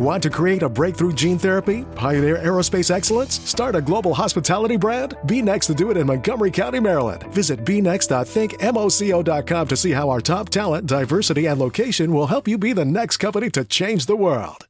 Want to create a breakthrough gene therapy? Pioneer aerospace excellence? Start a global hospitality brand? Be next to do it in Montgomery County, Maryland. Visit bnext.thinkmoco.com to see how our top talent, diversity, and location will help you be the next company to change the world.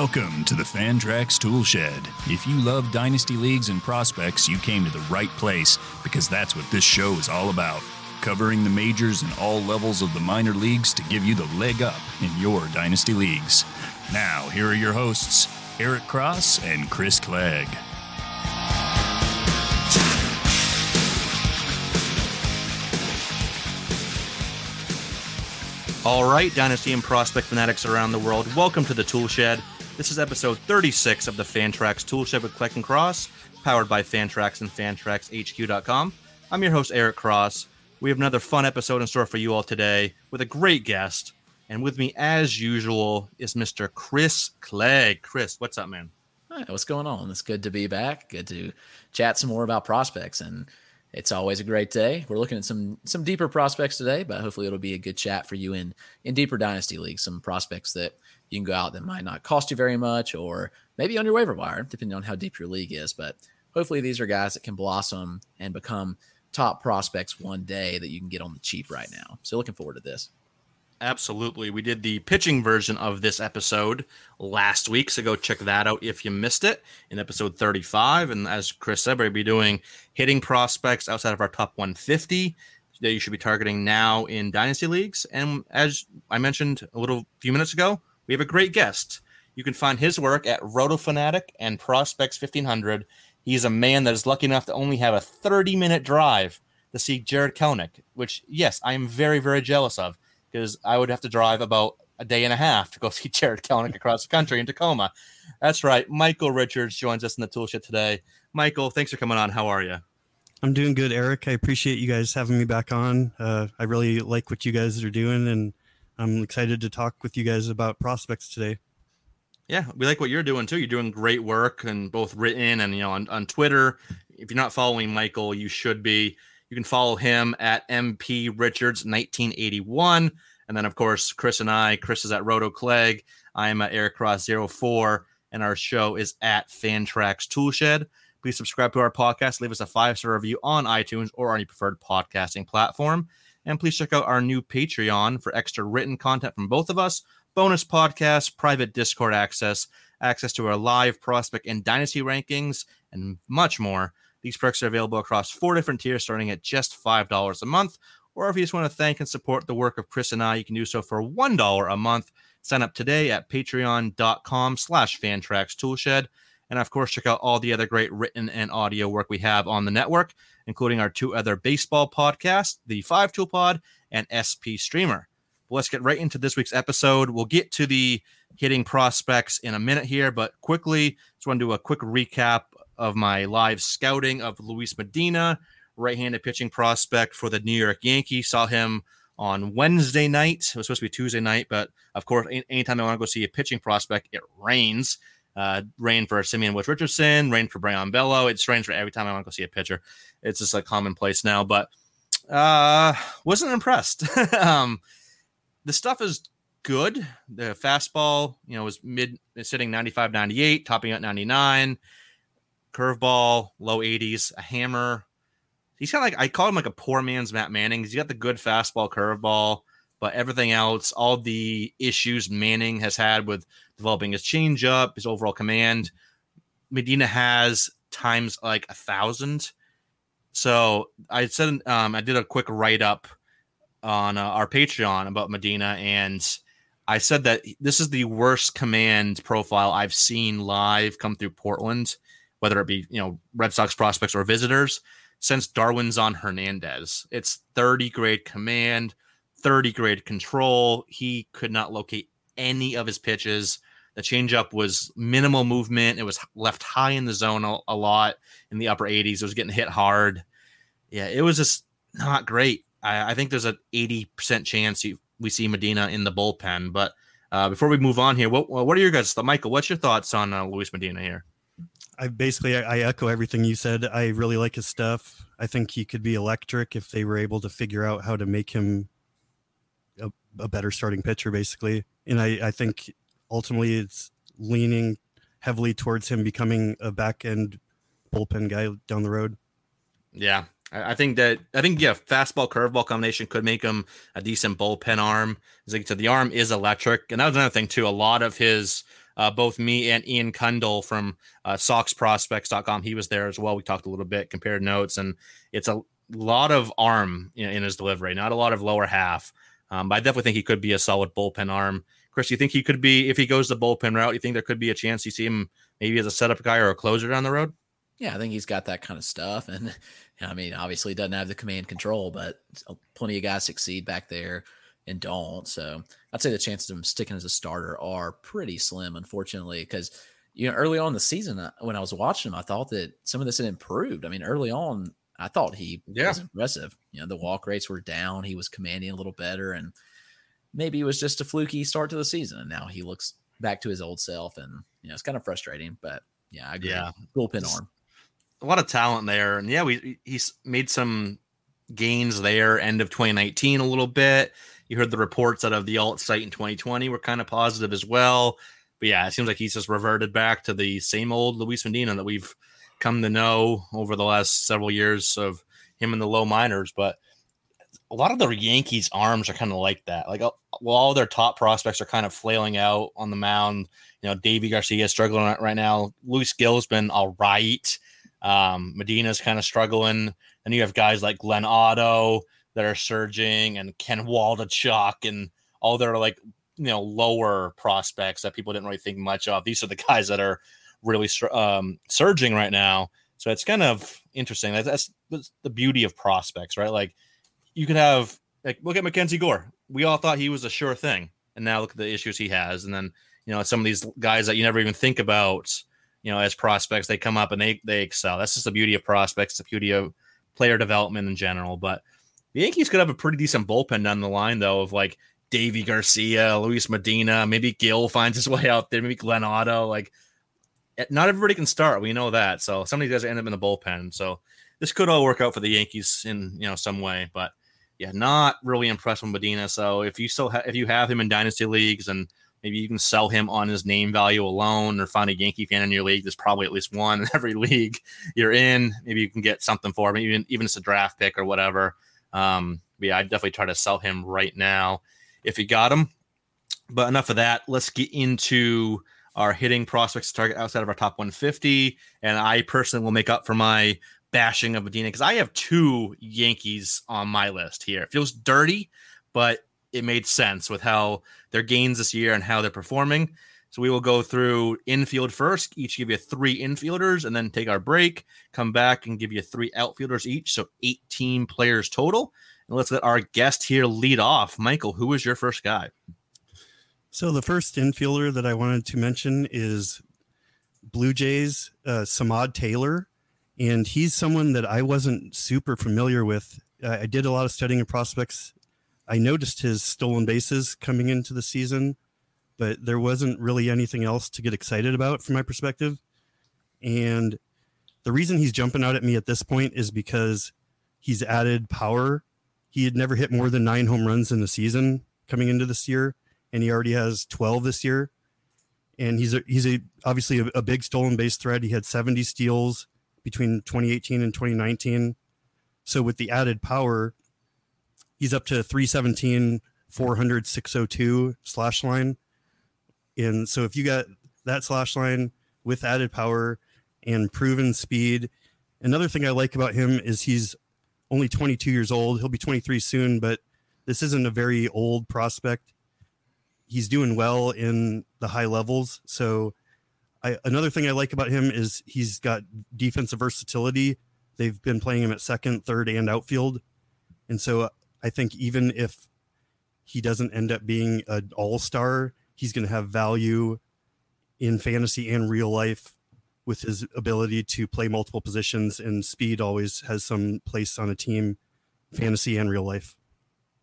Welcome to the Fantrax Toolshed. If you love Dynasty Leagues and prospects, you came to the right place because that's what this show is all about. Covering the majors and all levels of the minor leagues to give you the leg up in your Dynasty Leagues. Now, here are your hosts, Eric Cross and Chris Clegg. All right, Dynasty and Prospect fanatics around the world, welcome to the Toolshed. This is episode 36 of the Fantrax Toolshed with Clegg and Cross, powered by Fantrax and FantraxHQ.com. I'm your host, Eric Cross. We have another fun episode in store for you all today with a great guest. And with me, as usual, is Mr. Chris Clegg. Chris, what's up, man? Hi, what's going on? It's good to be back. Good to chat some more about prospects and it's always a great day. We're looking at some some deeper prospects today, but hopefully it'll be a good chat for you in in deeper dynasty leagues. Some prospects that you can go out that might not cost you very much, or maybe on your waiver wire, depending on how deep your league is. But hopefully these are guys that can blossom and become top prospects one day that you can get on the cheap right now. So looking forward to this. Absolutely. We did the pitching version of this episode last week, so go check that out if you missed it in episode 35. And as Chris said, we'll be doing hitting prospects outside of our top 150 that you should be targeting now in dynasty leagues. And as I mentioned a little few minutes ago, we have a great guest. You can find his work at Rotofanatic and Prospects 1500. He's a man that is lucky enough to only have a 30 minute drive to see Jarred Kelenic, which, yes, I am very, very jealous of because I would have to drive about a day and a half to go see Jarred Kelenic across the country in Tacoma. That's right. Michael Richards joins us in the toolshed today. Michael, thanks for coming on. How are you? I'm doing good, Eric. I appreciate you guys having me back on. Uh, I really like what you guys are doing, and I'm excited to talk with you guys about prospects today. Yeah, we like what you're doing too. You're doing great work and both written and you know on, on Twitter. If you're not following Michael, you should be. You can follow him at MP Richards 1981. And then, of course, Chris and I, Chris is at Roto Clegg. I am at Eric Cross 04, and our show is at Fantrax Toolshed. Please subscribe to our podcast, leave us a five star review on iTunes or on your preferred podcasting platform. And please check out our new Patreon for extra written content from both of us, bonus podcasts, private Discord access, access to our live prospect and dynasty rankings, and much more. These perks are available across four different tiers, starting at just $5 a month. Or if you just want to thank and support the work of Chris and I, you can do so for $1 a month. Sign up today at patreon.com slash fantrax toolshed. And of course, check out all the other great written and audio work we have on the network, including our two other baseball podcasts, the Five Tool Pod and SP Streamer. But let's get right into this week's episode. We'll get to the hitting prospects in a minute here, but quickly, just want to do a quick recap of my live scouting of Luis Medina, right-handed pitching prospect for the New York Yankees. Saw him on Wednesday night. It was supposed to be Tuesday night, but of course, anytime I want to go see a pitching prospect, it rains. Uh, rain for Simeon Woods Richardson, rain for Brayan Bello. It's rains for every time I want to go see a pitcher. It's just a commonplace now, but uh, wasn't impressed. um, the stuff is good. The fastball, you know, was mid sitting 95, 98, topping out 99 curveball, low 80s, a hammer. He's kind of like I call him like a poor man's Matt Manning. He's got the good fastball, curveball, but everything else, all the issues Manning has had with developing his changeup, his overall command, Medina has times like a thousand. So I said um, I did a quick write up on uh, our Patreon about Medina, and I said that this is the worst command profile I've seen live come through Portland whether it be you know Red Sox prospects or visitors. since Darwinzon Hernandez. It's 30 grade command, 30 grade control. He could not locate any of his pitches. The changeup was minimal movement. It was left high in the zone a, a lot in the upper 80s. It was getting hit hard. Yeah, it was just not great. I, I think there's an 80% chance you, we see Medina in the bullpen. But uh, before we move on here, what what are your guys' Michael? What's your thoughts on uh, Luis Medina here? I basically I, I echo everything you said. I really like his stuff. I think he could be electric if they were able to figure out how to make him a, better starting pitcher, basically. And I, I think ultimately it's leaning heavily towards him becoming a back end bullpen guy down the road. Yeah, I think that I think yeah, fastball curveball combination could make him a decent bullpen arm. As I said, the arm is electric, and that was another thing too. A lot of his, uh, both me and Ian Cundall from uh, SoxProspects.com, he was there as well. We talked a little bit, compared notes, and it's a lot of arm in, in his delivery, not a lot of lower half. Um, but I definitely think he could be a solid bullpen arm. Chris, you think he could be if he goes the bullpen route? You think there could be a chance you see him maybe as a setup guy or a closer down the road? Yeah, I think he's got that kind of stuff, and I mean, obviously, doesn't have the command control, but plenty of guys succeed back there and don't. So I'd say the chances of him sticking as a starter are pretty slim, unfortunately, because you know early on the season uh, when I was watching him, I thought that some of this had improved. I mean, early on, I thought he yeah. was impressive. You know, the walk rates were down, he was commanding a little better, and maybe it was just a fluky start to the season, and now he looks back to his old self, and you know, it's kind of frustrating, but yeah, I agree. Yeah, bullpen arm a lot of talent there, and yeah, we he's made some gains there. End of 2019, a little bit. You heard the reports out of the alt site in 2020 were kind of positive as well. But yeah, it seems like he's just reverted back to the same old Luis Medina that we've come to know over the last several years of him in the low minors. But a lot of the Yankees' arms are kind of like that. Like, uh, well, all their top prospects are kind of flailing out on the mound. You know, Deivi Garcia is struggling right now. Luis Gil's been all right. Um, Medina's kind of struggling. And you have guys like Glenn Otto that are surging and Ken Waldichuk and all their like, you know, lower prospects that people didn't really think much of. These are the guys that are really um, surging right now. So it's kind of interesting. That's, that's the beauty of prospects, right? Like you could have, like, look at Mackenzie Gore. We all thought he was a sure thing. And now look at the issues he has. And then, you know, some of these guys that you never even think about you know, as prospects, they come up and they they excel. That's just the beauty of prospects, the beauty of player development in general. But the Yankees could have a pretty decent bullpen down the line, though, of like Deivi Garcia, Luis Medina, maybe Gil finds his way out there, maybe Glenn Otto. Like, not everybody can start. We know that. So some of these guys end up in the bullpen. So this could all work out for the Yankees in you know some way. But yeah, not really impressed with Medina. So if you still ha- if you have him in dynasty leagues and Maybe you can sell him on his name value alone or find a Yankee fan in your league. There's probably at least one in every league you're in. Maybe you can get something for him, even, even it's a draft pick or whatever. Um, yeah, I'd definitely try to sell him right now if you got him. But enough of that. Let's get into our hitting prospects target outside of our top 150. And I personally will make up for my bashing of Medina because I have two Yankees on my list here. It feels dirty, but it made sense with how their gains this year and how they're performing. So we will go through infield first, each give you three infielders, and then take our break, come back and give you three outfielders each. So 18 players total. And let's let our guest here lead off. Michael, who is your first guy? So the first infielder that I wanted to mention is Blue Jays, uh, Samad Taylor. And he's someone that I wasn't super familiar with. I did a lot of studying of prospects I noticed his stolen bases coming into the season, but there wasn't really anything else to get excited about from my perspective. And the reason he's jumping out at me at this point is because he's added power. He had never hit more than nine home runs in the season coming into this year, and he already has 12 this year. And he's a, he's a obviously a, a big stolen base threat. He had 70 steals between 2018 and 2019. So with the added power, he's up to 317 400 602 slash line and so if you got that slash line with added power and proven speed another thing i like about him is he's only 22 years old he'll be 23 soon but this isn't a very old prospect he's doing well in the high levels. So I, another thing i like about him is he's got defensive versatility. They've been playing him at second, third, and outfield. And so I think even if he doesn't end up being an all star, he's going to have value in fantasy and real life with his ability to play multiple positions and speed always has some place on a team fantasy and real life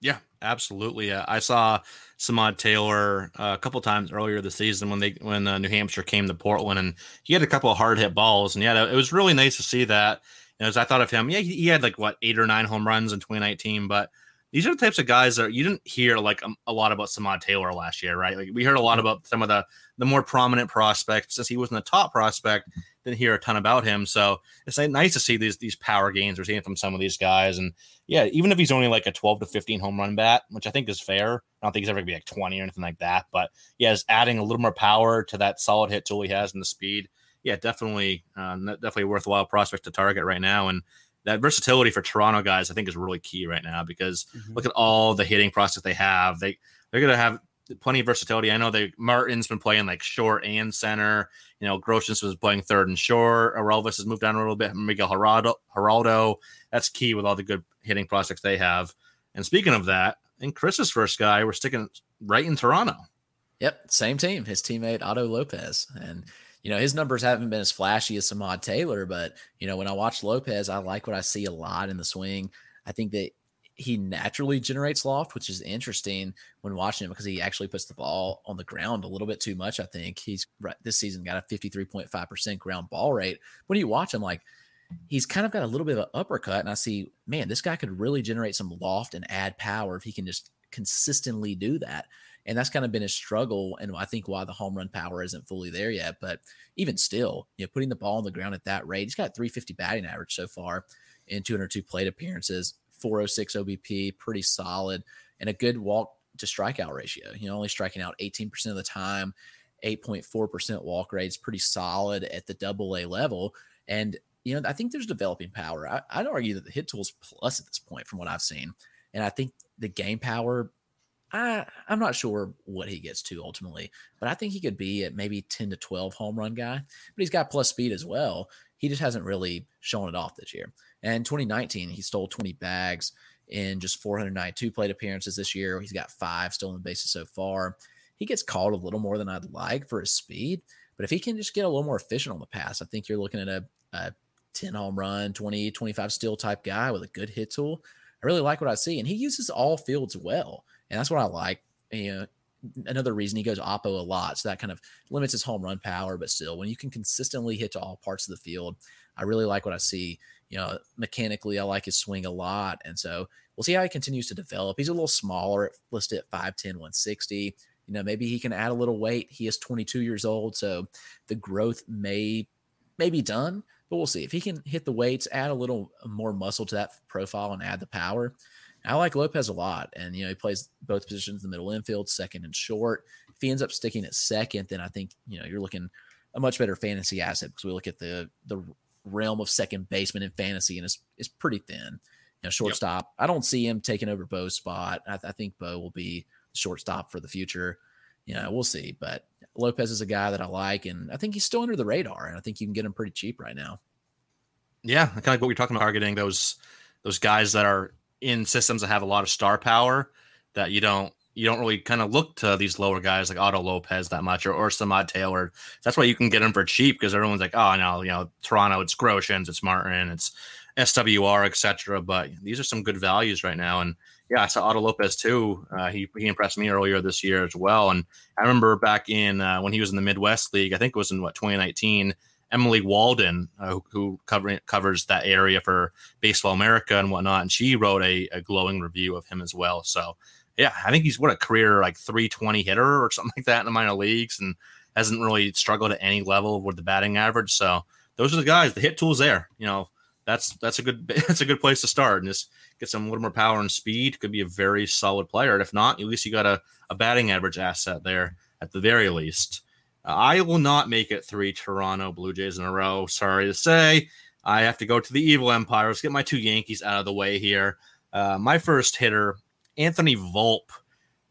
yeah. Absolutely uh, i saw samad taylor uh, a couple times earlier this season when they when uh, new hampshire came to portland and he had a couple of hard hit balls and yeah it was really nice to see that. And as i thought of him yeah he, he had like what eight or nine home runs in 2019 but these are the types of guys that you didn't hear like a, um, a, lot about Samad Taylor last year, right? Like we heard a lot about some of the the more prominent prospects. Since he wasn't a top prospect, didn't hear a ton about him. So it's nice to see these these power gains we're seeing from some of these guys. And yeah, even if he's only like a 12 to 15 home run bat, which I think is fair. I don't think he's ever gonna be like 20 or anything like that. But yeah, is adding a little more power to that solid hit tool he has and the speed. Yeah, definitely, uh, definitely a worthwhile prospect to target right now. And that versatility for Toronto guys, I think, is really key right now because mm-hmm. look at all the hitting process they have. They they're gonna have plenty of versatility. I know they Martin's been playing like short and center. You know, Groshans was playing third and short. Orelvis has moved down a little bit. Miguel Hiraldo, Hiraldo, that's key with all the good hitting prospects they have. And speaking of that, in Chris's first guy, we're sticking right in Toronto. Yep, same team. His teammate Otto Lopez, and you know, his numbers haven't been as flashy as Samad Taylor, but you know, when I watch Lopez, I like what I see a lot in the swing. I think that he naturally generates loft, which is interesting when watching him because he actually puts the ball on the ground a little bit too much. I think he's right this season got a 53.5% ground ball rate. When you watch him, like he's kind of got a little bit of an uppercut, and I see, man, this guy could really generate some loft and add power if he can just consistently do that. And that's kind of been his struggle. And I think why the home run power isn't fully there yet. But even still, you know, putting the ball on the ground at that rate, he's got 350 batting average so far in 202 plate appearances, 406 OBP, pretty solid, and a good walk to strikeout ratio. You know, only striking out 18% of the time, 8.4% walk rate is pretty solid at the double A level. And, you know, I think there's developing power. I, I'd argue that the hit tool's plus at this point from what I've seen. And I think the game power I I'm not sure what he gets to ultimately, but I think he could be at maybe 10 to 12 home run guy. But he's got plus speed as well. He just hasn't really shown it off this year. And 2019, he stole 20 bags in just 492 plate appearances this year. He's got five stolen bases so far. He gets called a little more than I'd like for his speed, but if he can just get a little more efficient on the pass, I think you're looking at a, a 10 home run, 20, 25 steal type guy with a good hit tool. I really like what I see. And he uses all fields well and that's what I like. You know, another reason he goes oppo a lot, so that kind of limits his home run power. But still, when you can consistently hit to all parts of the field, I really like what I see. You know, mechanically, I like his swing a lot, and so we'll see how he continues to develop. He's a little smaller, listed at 5'10", 160. You know, maybe he can add a little weight. He is 22 years old, so the growth may may be done, but we'll see if he can hit the weights, add a little more muscle to that profile, and add the power. I like Lopez a lot, and you know he plays both positions in the middle infield, second and short. If he ends up sticking at second, then I think you know you're looking a much better fantasy asset because we look at the the realm of second baseman in fantasy, and it's it's pretty thin. You know, shortstop. Yep. I don't see him taking over Bo's spot. I, I think Bo will be shortstop for the future. You know, we'll see. But Lopez is a guy that I like, and I think he's still under the radar, and I think you can get him pretty cheap right now. Yeah, kind of like what we're talking about, targeting those those guys that are in systems that have a lot of star power that you don't you don't really kind of look to these lower guys like Otto Lopez that much or, or Samad Taylor. That's why you can get them for cheap because everyone's like, oh no, you know, Toronto, it's Groshans, it's Martin, it's SWR, etc. But these are some good values right now. And yeah, I saw Otto Lopez too. Uh, he he impressed me earlier this year as well. And I remember back in uh, when he was in the Midwest League, I think it was in what 2019. Emily Waldon, uh, who, cover, covers that area for Baseball America and whatnot, and she wrote a, a, glowing review of him as well. So, yeah, I think he's what a career like 320 hitter or something like that in the minor leagues, and hasn't really struggled at any level with the batting average. So, those are the guys. The hit tool's there. You know, that's that's a good that's a good place to start, and just get some little more power and speed. Could be a very solid player. And if not, at least you got a, a batting average asset there at the very least. I will not make it three Toronto Blue Jays in a row. Sorry to say. I have to go to the evil empire. Let's get my two Yankees out of the way here. Uh, my first hitter, Anthony Volpe,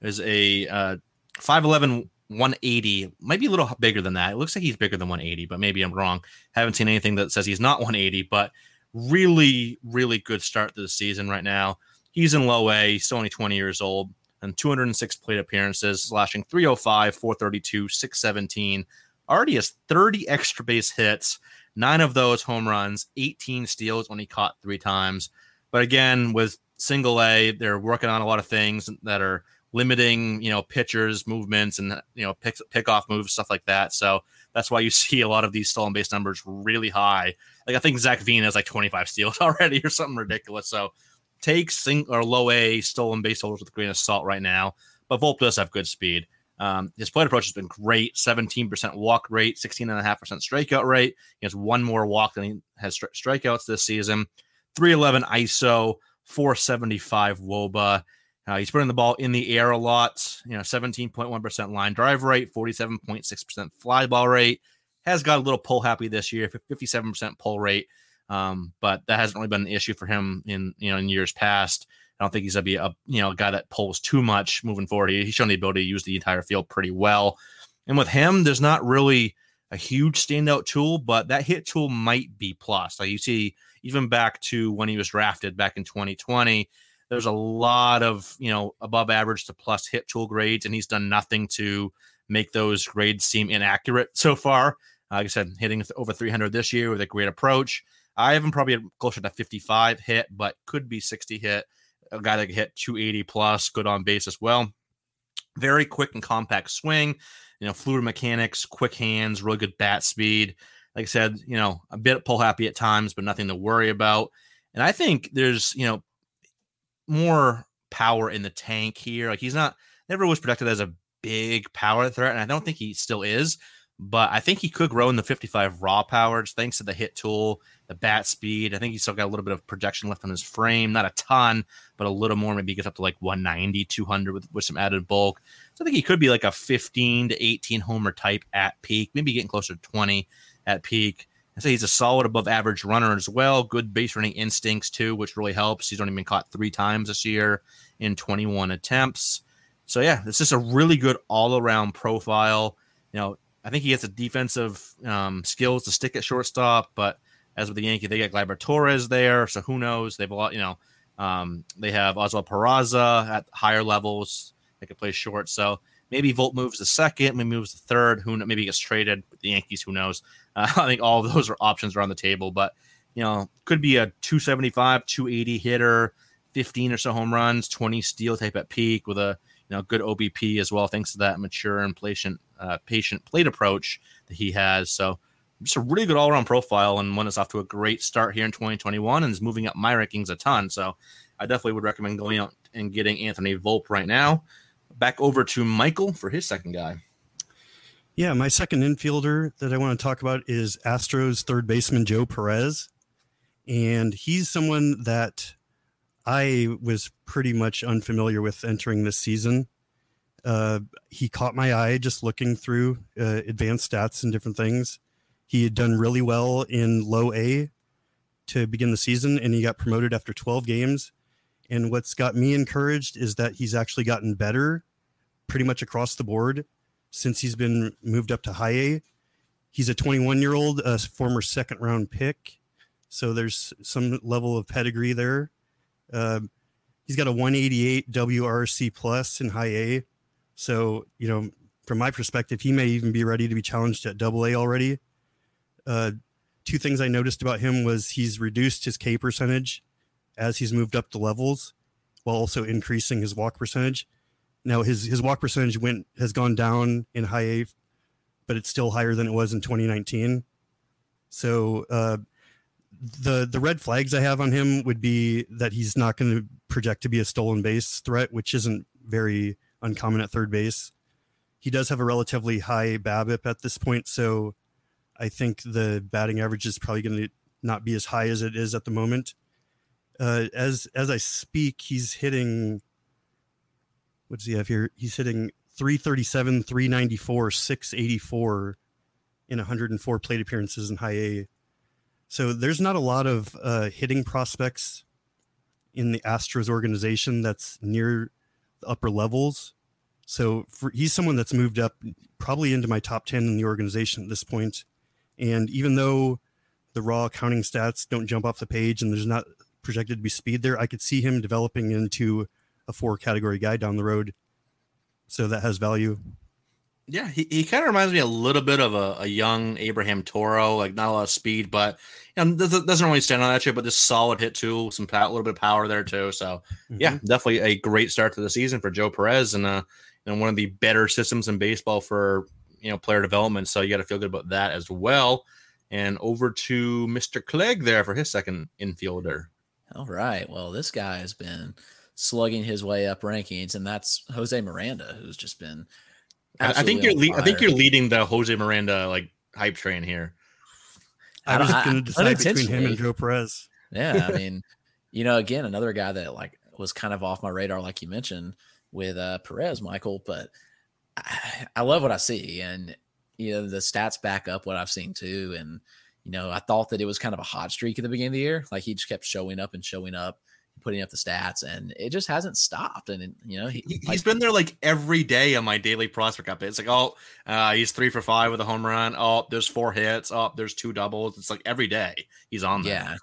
is a uh, 5'11, 180. Might be a little bigger than that. It looks like he's bigger than 180, but maybe I'm wrong. Haven't seen anything that says he's not 180, but really, really good start to the season right now. He's in low A, he's still only 20 years old, and 206 plate appearances, slashing 305, 432, 617. Already has 30 extra base hits, nine of those home runs, 18 steals when he caught three times. But again, with single A, they're working on a lot of things that are limiting, you know, pitchers' movements and you know pick pick off moves, stuff like that. So that's why you see a lot of these stolen base numbers really high. Like I think Zach Veen has like 25 steals already or something ridiculous. So take sing or low A stolen base holders with a grain of salt right now. But Volpe does have good speed. Um, his plate approach has been great 17% walk rate, 16.5% strikeout rate. He has one more walk than he has stri- strikeouts this season. 311 ISO, 475 Woba. Uh, he's putting the ball in the air a lot. You know, 17.1% line drive rate, 47.6% fly ball rate. Has got a little pull happy this year, 57% pull rate. Um, but that hasn't really been an issue for him in you know in years past. I don't think he's gonna be a you know a guy that pulls too much moving forward. He, he's shown the ability to use the entire field pretty well. And with him, there's not really a huge standout tool, but that hit tool might be plus. Like you see, even back to when he was drafted back in 2020, there's a lot of you know above average to plus hit tool grades, and he's done nothing to make those grades seem inaccurate so far. Like I said, hitting over 300 this year with a great approach. I have him probably closer to 55 hit, but could be 60 hit. A guy that can hit 280 plus, good on base as well. Very quick and compact swing, you know, fluid mechanics, quick hands, really good bat speed. Like I said, you know, a bit pull happy at times, but nothing to worry about. And I think there's, you know, more power in the tank here. Like he's not never was projected as a big power threat, and I don't think he still is but I think he could grow in the 55 raw powers thanks to the hit tool, the bat speed. I think he's still got a little bit of projection left on his frame, not a ton, but a little more. Maybe he gets up to like 190, 200 with, with some added bulk. So I think he could be like a 15 to 18 homer type at peak, maybe getting closer to 20 at peak. I say he's a solid above average runner as well. Good base running instincts too, which really helps. He's only been caught three times this year in 21 attempts. So yeah, it's just a really good all around profile. You know, I think he has the defensive um, skills to stick at shortstop, but as with the Yankee, they got Gleyber Torres there, so who knows? They've a lot, you know. Um, they have Oswald Peraza at higher levels. They could play short, so maybe Volpe moves the second, maybe moves the third. Who maybe gets traded? With the Yankees, who knows? Uh, I think all of those are options are on the table, but you know, could be a 275, 280 hitter, 15 or so home runs, 20 steal type at peak with a you know good OBP as well, thanks to that mature and patient uh, patient plate approach that he has. So just a really good all around profile and one that's off to a great start here in 2021 and is moving up my rankings a ton. So I definitely would recommend going out and getting Anthony Volpe right now. Back over to Michael for his second guy. Yeah, my second infielder that I want to talk about is Astros third baseman Joe Perez. And he's someone that I was pretty much unfamiliar with entering this season. Uh, he caught my eye just looking through uh, advanced stats and different things. He had done really well in low A to begin the season, and he got promoted after 12 games. And what's got me encouraged is that he's actually gotten better pretty much across the board since he's been moved up to high A. He's a 21 year old, a former second round pick. So there's some level of pedigree there. Uh, he's got a 188 WRC plus in high A. So, you know, from my perspective, he may even be ready to be challenged at double A already. Uh, two things I noticed about him was he's reduced his K percentage as he's moved up the levels while also increasing his walk percentage. Now his his walk percentage went has gone down in high A, but it's still higher than it was in 2019. So uh, the the red flags I have on him would be that he's not going to project to be a stolen base threat, which isn't very uncommon at third base. He does have a relatively high BABIP at this point, so I think the batting average is probably going to not be as high as it is at the moment. Uh, as as I speak, he's hitting. What does he have here? He's hitting 337, 394, 684 in 104 plate appearances in high A. So there's not a lot of uh, hitting prospects in the Astros organization that's near the upper levels. So for, he's someone that's moved up probably into my top 10 in the organization at this point. And even though the raw counting stats don't jump off the page and there's not projected to be speed there, I could see him developing into a four category guy down the road. So that has value. Yeah, he, he kind of reminds me a little bit of a, a young Abraham Toro, like not a lot of speed, but you know, doesn't, doesn't really stand on that shit, but just solid hit too, some a little bit of power there too. So mm-hmm. yeah, definitely a great start to the season for Joe Perez and uh, you know, one of the better systems in baseball for you know player development. So you got to feel good about that as well. And over to Mr. Clegg there for his second infielder. All right. Well, this guy has been slugging his way up rankings, and that's Jose Miranda, who's just been. I think you're. Le- I think you're leading the Jose Miranda like hype train here. I, was going to decide between him and Joe Perez. Yeah, I mean, you know, again, another guy that like was kind of off my radar, like you mentioned with uh, Perez, Michael. But I, I love what I see, and you know, the stats back up what I've seen too. And you know, I thought that it was kind of a hot streak at the beginning of the year. Like he just kept showing up and showing up putting up the stats, and it just hasn't stopped. And it, you know, he, has been there like every day on my daily prospect update. It's like, oh, uh, he's three for five with a home run. Oh, there's four hits. Oh, there's two doubles. It's like every day he's on there. Yeah,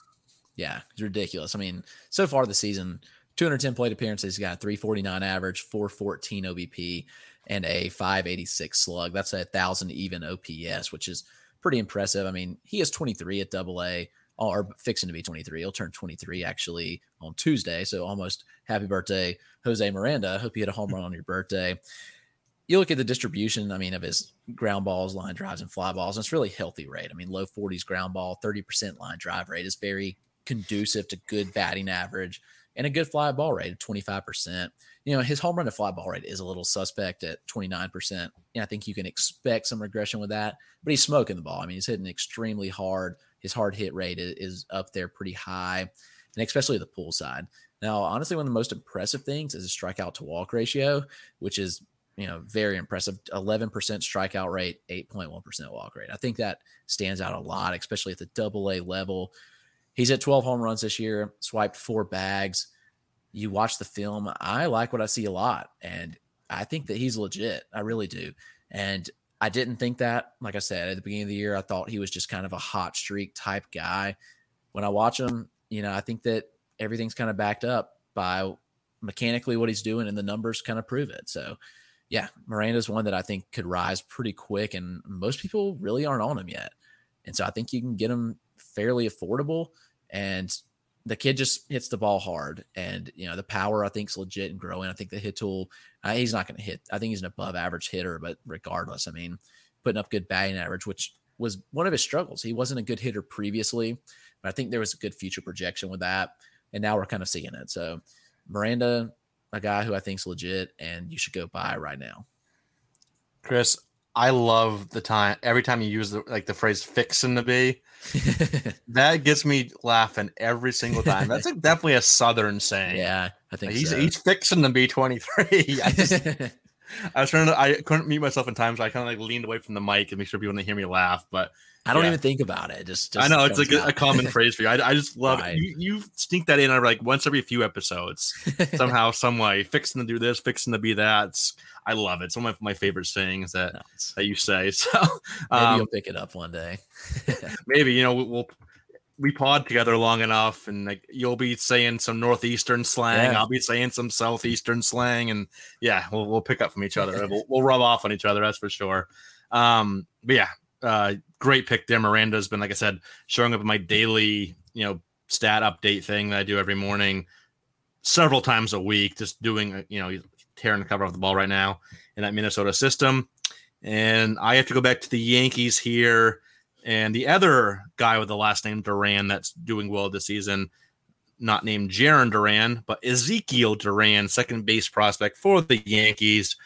yeah, it's ridiculous. I mean, so far the season, 210 plate appearances, he's got a 349 average, 414 OBP, and a 586 slug. That's a thousand even OPS, which is pretty impressive. I mean, he is 23 at Double A or fixing to be 23. He'll turn 23 actually on Tuesday. So almost happy birthday, Jose Miranda. I hope you hit a home run on your birthday. You look at the distribution, I mean, of his ground balls, line drives, and fly balls, and it's really healthy rate. I mean, low 40s ground ball, 30% line drive rate is very conducive to good batting average and a good fly ball rate of 25%. You know, his home run to fly ball rate is a little suspect at 29%. And I think you can expect some regression with that, but he's smoking the ball. I mean, he's hitting extremely hard his hard hit rate is up there pretty high, and especially the pull side. Now, honestly, one of the most impressive things is his strikeout to walk ratio, which is you know very impressive. 11% strikeout rate, 8.1% walk rate. I think that stands out a lot, especially at the double A level. He's at 12 home runs this year, swiped four bags. You watch the film, I like what I see a lot, and I think that he's legit. I really do. And I didn't think that. Like I said, at the beginning of the year, I thought he was just kind of a hot streak type guy. When I watch him, you know, I think that everything's kind of backed up by mechanically what he's doing and the numbers kind of prove it. So, yeah, Miranda's one that I think could rise pretty quick, and most people really aren't on him yet. And so I think you can get him fairly affordable. And the kid just hits the ball hard, and you know the power I think is legit and growing. I think the hit tool, uh, he's not going to hit. I think he's an above average hitter, but regardless, I mean, putting up good batting average, which was one of his struggles. He wasn't a good hitter previously, but I think there was a good future projection with that, and now we're kind of seeing it. So Miranda, a guy who I think is legit, and you should go buy right now. Chris, I love the time every time you use the like the phrase "fixing to be." that gets me laughing every single time. That's definitely a Southern saying. Yeah, I think he's so. he's fixing to be twenty three. I, I was trying to. I couldn't mute myself in time, so I kind of like leaned away from the mic and make sure people didn't hear me laugh. But I don't yeah. even think about it. Just, just I know it's like a, a, common phrase for you. I, I just love right. it. You, you sneak that in I like once every few episodes, somehow, some way, fixing to do this, fixing to be that. I love it. It's one of my, my favorite sayings that that you say. So maybe um, you'll pick it up one day. maybe you know we'll, we'll we pod together long enough, and like you'll be saying some northeastern slang, yeah. I'll be saying some southeastern slang, and yeah, we'll we'll pick up from each other. we'll, we'll rub off on each other, that's for sure. Um, but yeah, uh, great pick there. Miranda's been, like I said, showing up in my daily, you know, stat update thing that I do every morning, several times a week, just doing, uh, you know, tearing the cover off the ball right now in that Minnesota system. And I have to go back to the Yankees here. And the other guy with the last name Duran that's doing well this season, not named Jarren Duran, but Ezekiel Duran, second base prospect for the Yankees,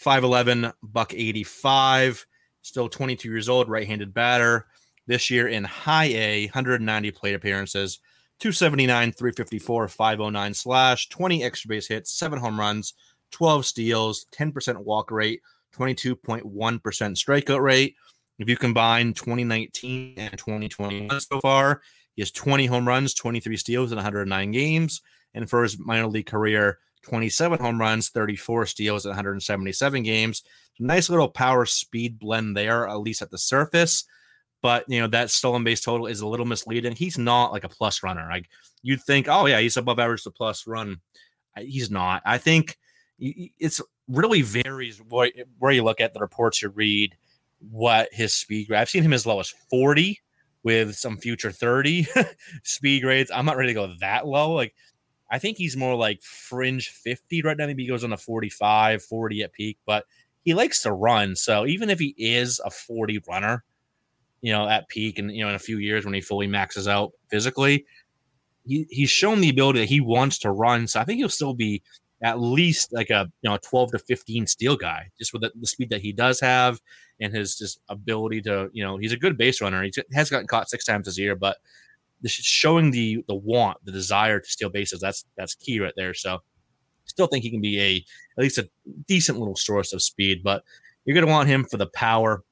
5'11, buck 85 still 22 years old, right handed batter. This year in high A, 190 plate appearances, 279, 354, 509 slash, 20 extra base hits, seven home runs, 12 steals, 10% walk rate, 22.1% strikeout rate. If you combine 2019 and 2021 so far, he has 20 home runs, 23 steals in 109 games. And for his minor league career, 27 home runs, 34 steals in 177 games. Nice little power speed blend there, at least at the surface. but you know that stolen base total is a little misleading. He's not like a plus runner. Like you'd think, oh yeah, he's above average to plus run. He's not. I think it's really varies where you look at the reports you read, what his speed grade. I've seen him as low as 40 with some future 30 speed grades. I'm not ready to go that low. Like I think he's more like fringe 50 right now. Maybe he goes on a 45, 40 at peak, but he likes to run. So even if he is a 40 runner, you know, at peak and you know, in a few years when he fully maxes out physically, he, he's shown the ability that he wants to run. So I think he'll still be at least like a you know 12 to 15 steal guy just with the, the, speed that he does have and his just ability to you know he's a good base runner. He has gotten caught six times this year but this showing the the want the desire to steal bases. That's that's key right there. So still think he can be a at least a decent little source of speed but you're going to want him for the power.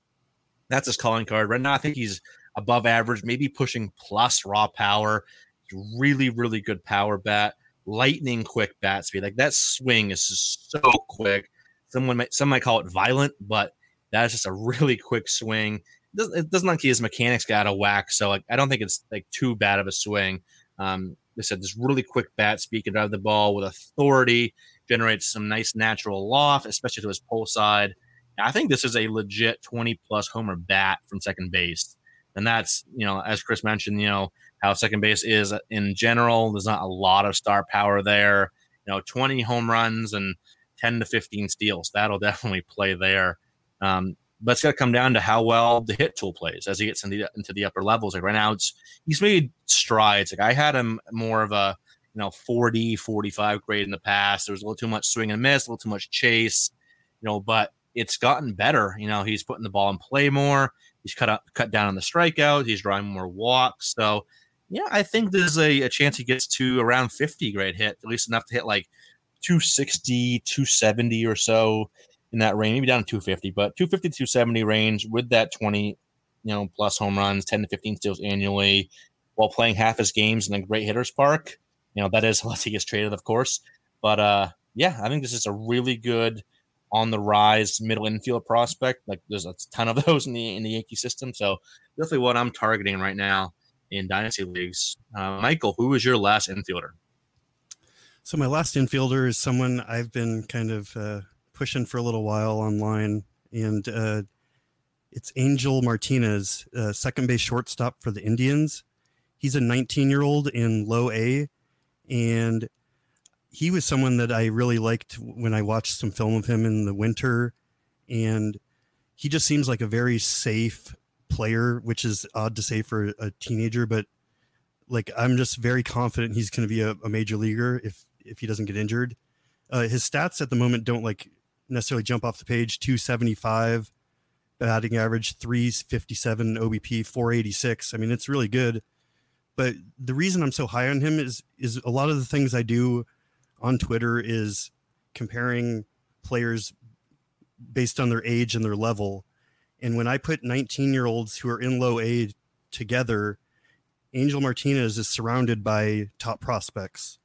That's his calling card. Right now i think he's above average maybe pushing plus raw power. Really really good power bat lightning quick bat speed. Like that swing is just so quick. Someone might some might call it violent, but that is just a really quick swing. It doesn't, it doesn't like his mechanics got out of whack, so like I don't think it's like too bad of a swing. Um, they said this really quick bat speed can drive the ball with authority, generates some nice natural loft, especially to his pull side. I think this is a legit 20 plus homer bat from second base. And that's, you know, as Chris mentioned, you know, how second base is in general. There's not a lot of star power there. You know, 20 home runs and 10 to 15 steals. That'll definitely play there. Um, but it's got to come down to how well the hit tool plays as he gets into the, into the upper levels. Like right now, it's he's made strides. Like I had him more of a you know 40, 45 grade in the past. There was a little too much swing and miss, a little too much chase, you know. But it's gotten better. You know, he's putting the ball in play more. He's cut up, cut down on the strikeout. He's drawing more walks. So yeah, I think there's a, a chance he gets to around 50 grade hit, at least enough to hit like 260, 270 or so in that range, maybe down to 250, but 250 270 range with that 20, you know, plus home runs, 10 to 15 steals annually, while playing half his games in a great hitters park. You know, that is unless he gets traded, of course. But uh, yeah, I think this is a really good on the rise middle infield prospect. Like there's a ton of those in the in the Yankee system. So definitely what I'm targeting right now in dynasty leagues. Uh, Michael, who was your last infielder? So my last infielder is someone I've been kind of uh, pushing for a little while online, and uh, it's Angel Martinez, uh, second base shortstop for the Indians. He's a 19 year old in low A, and he was someone that I really liked when I watched some film of him in the winter, and he just seems like a very safe player, which is odd to say for a teenager, but like I'm just very confident he's going to be a, a, major leaguer if if he doesn't get injured. Uh, his stats at the moment don't like necessarily jump off the page. 275 batting average, 357 OBP, 486. I mean, it's really good. But the reason I'm so high on him is is a lot of the things I do on Twitter is comparing players based on their age and their level. And when I put 19 year olds who are in low A together, Angel Martinez is surrounded by top prospects,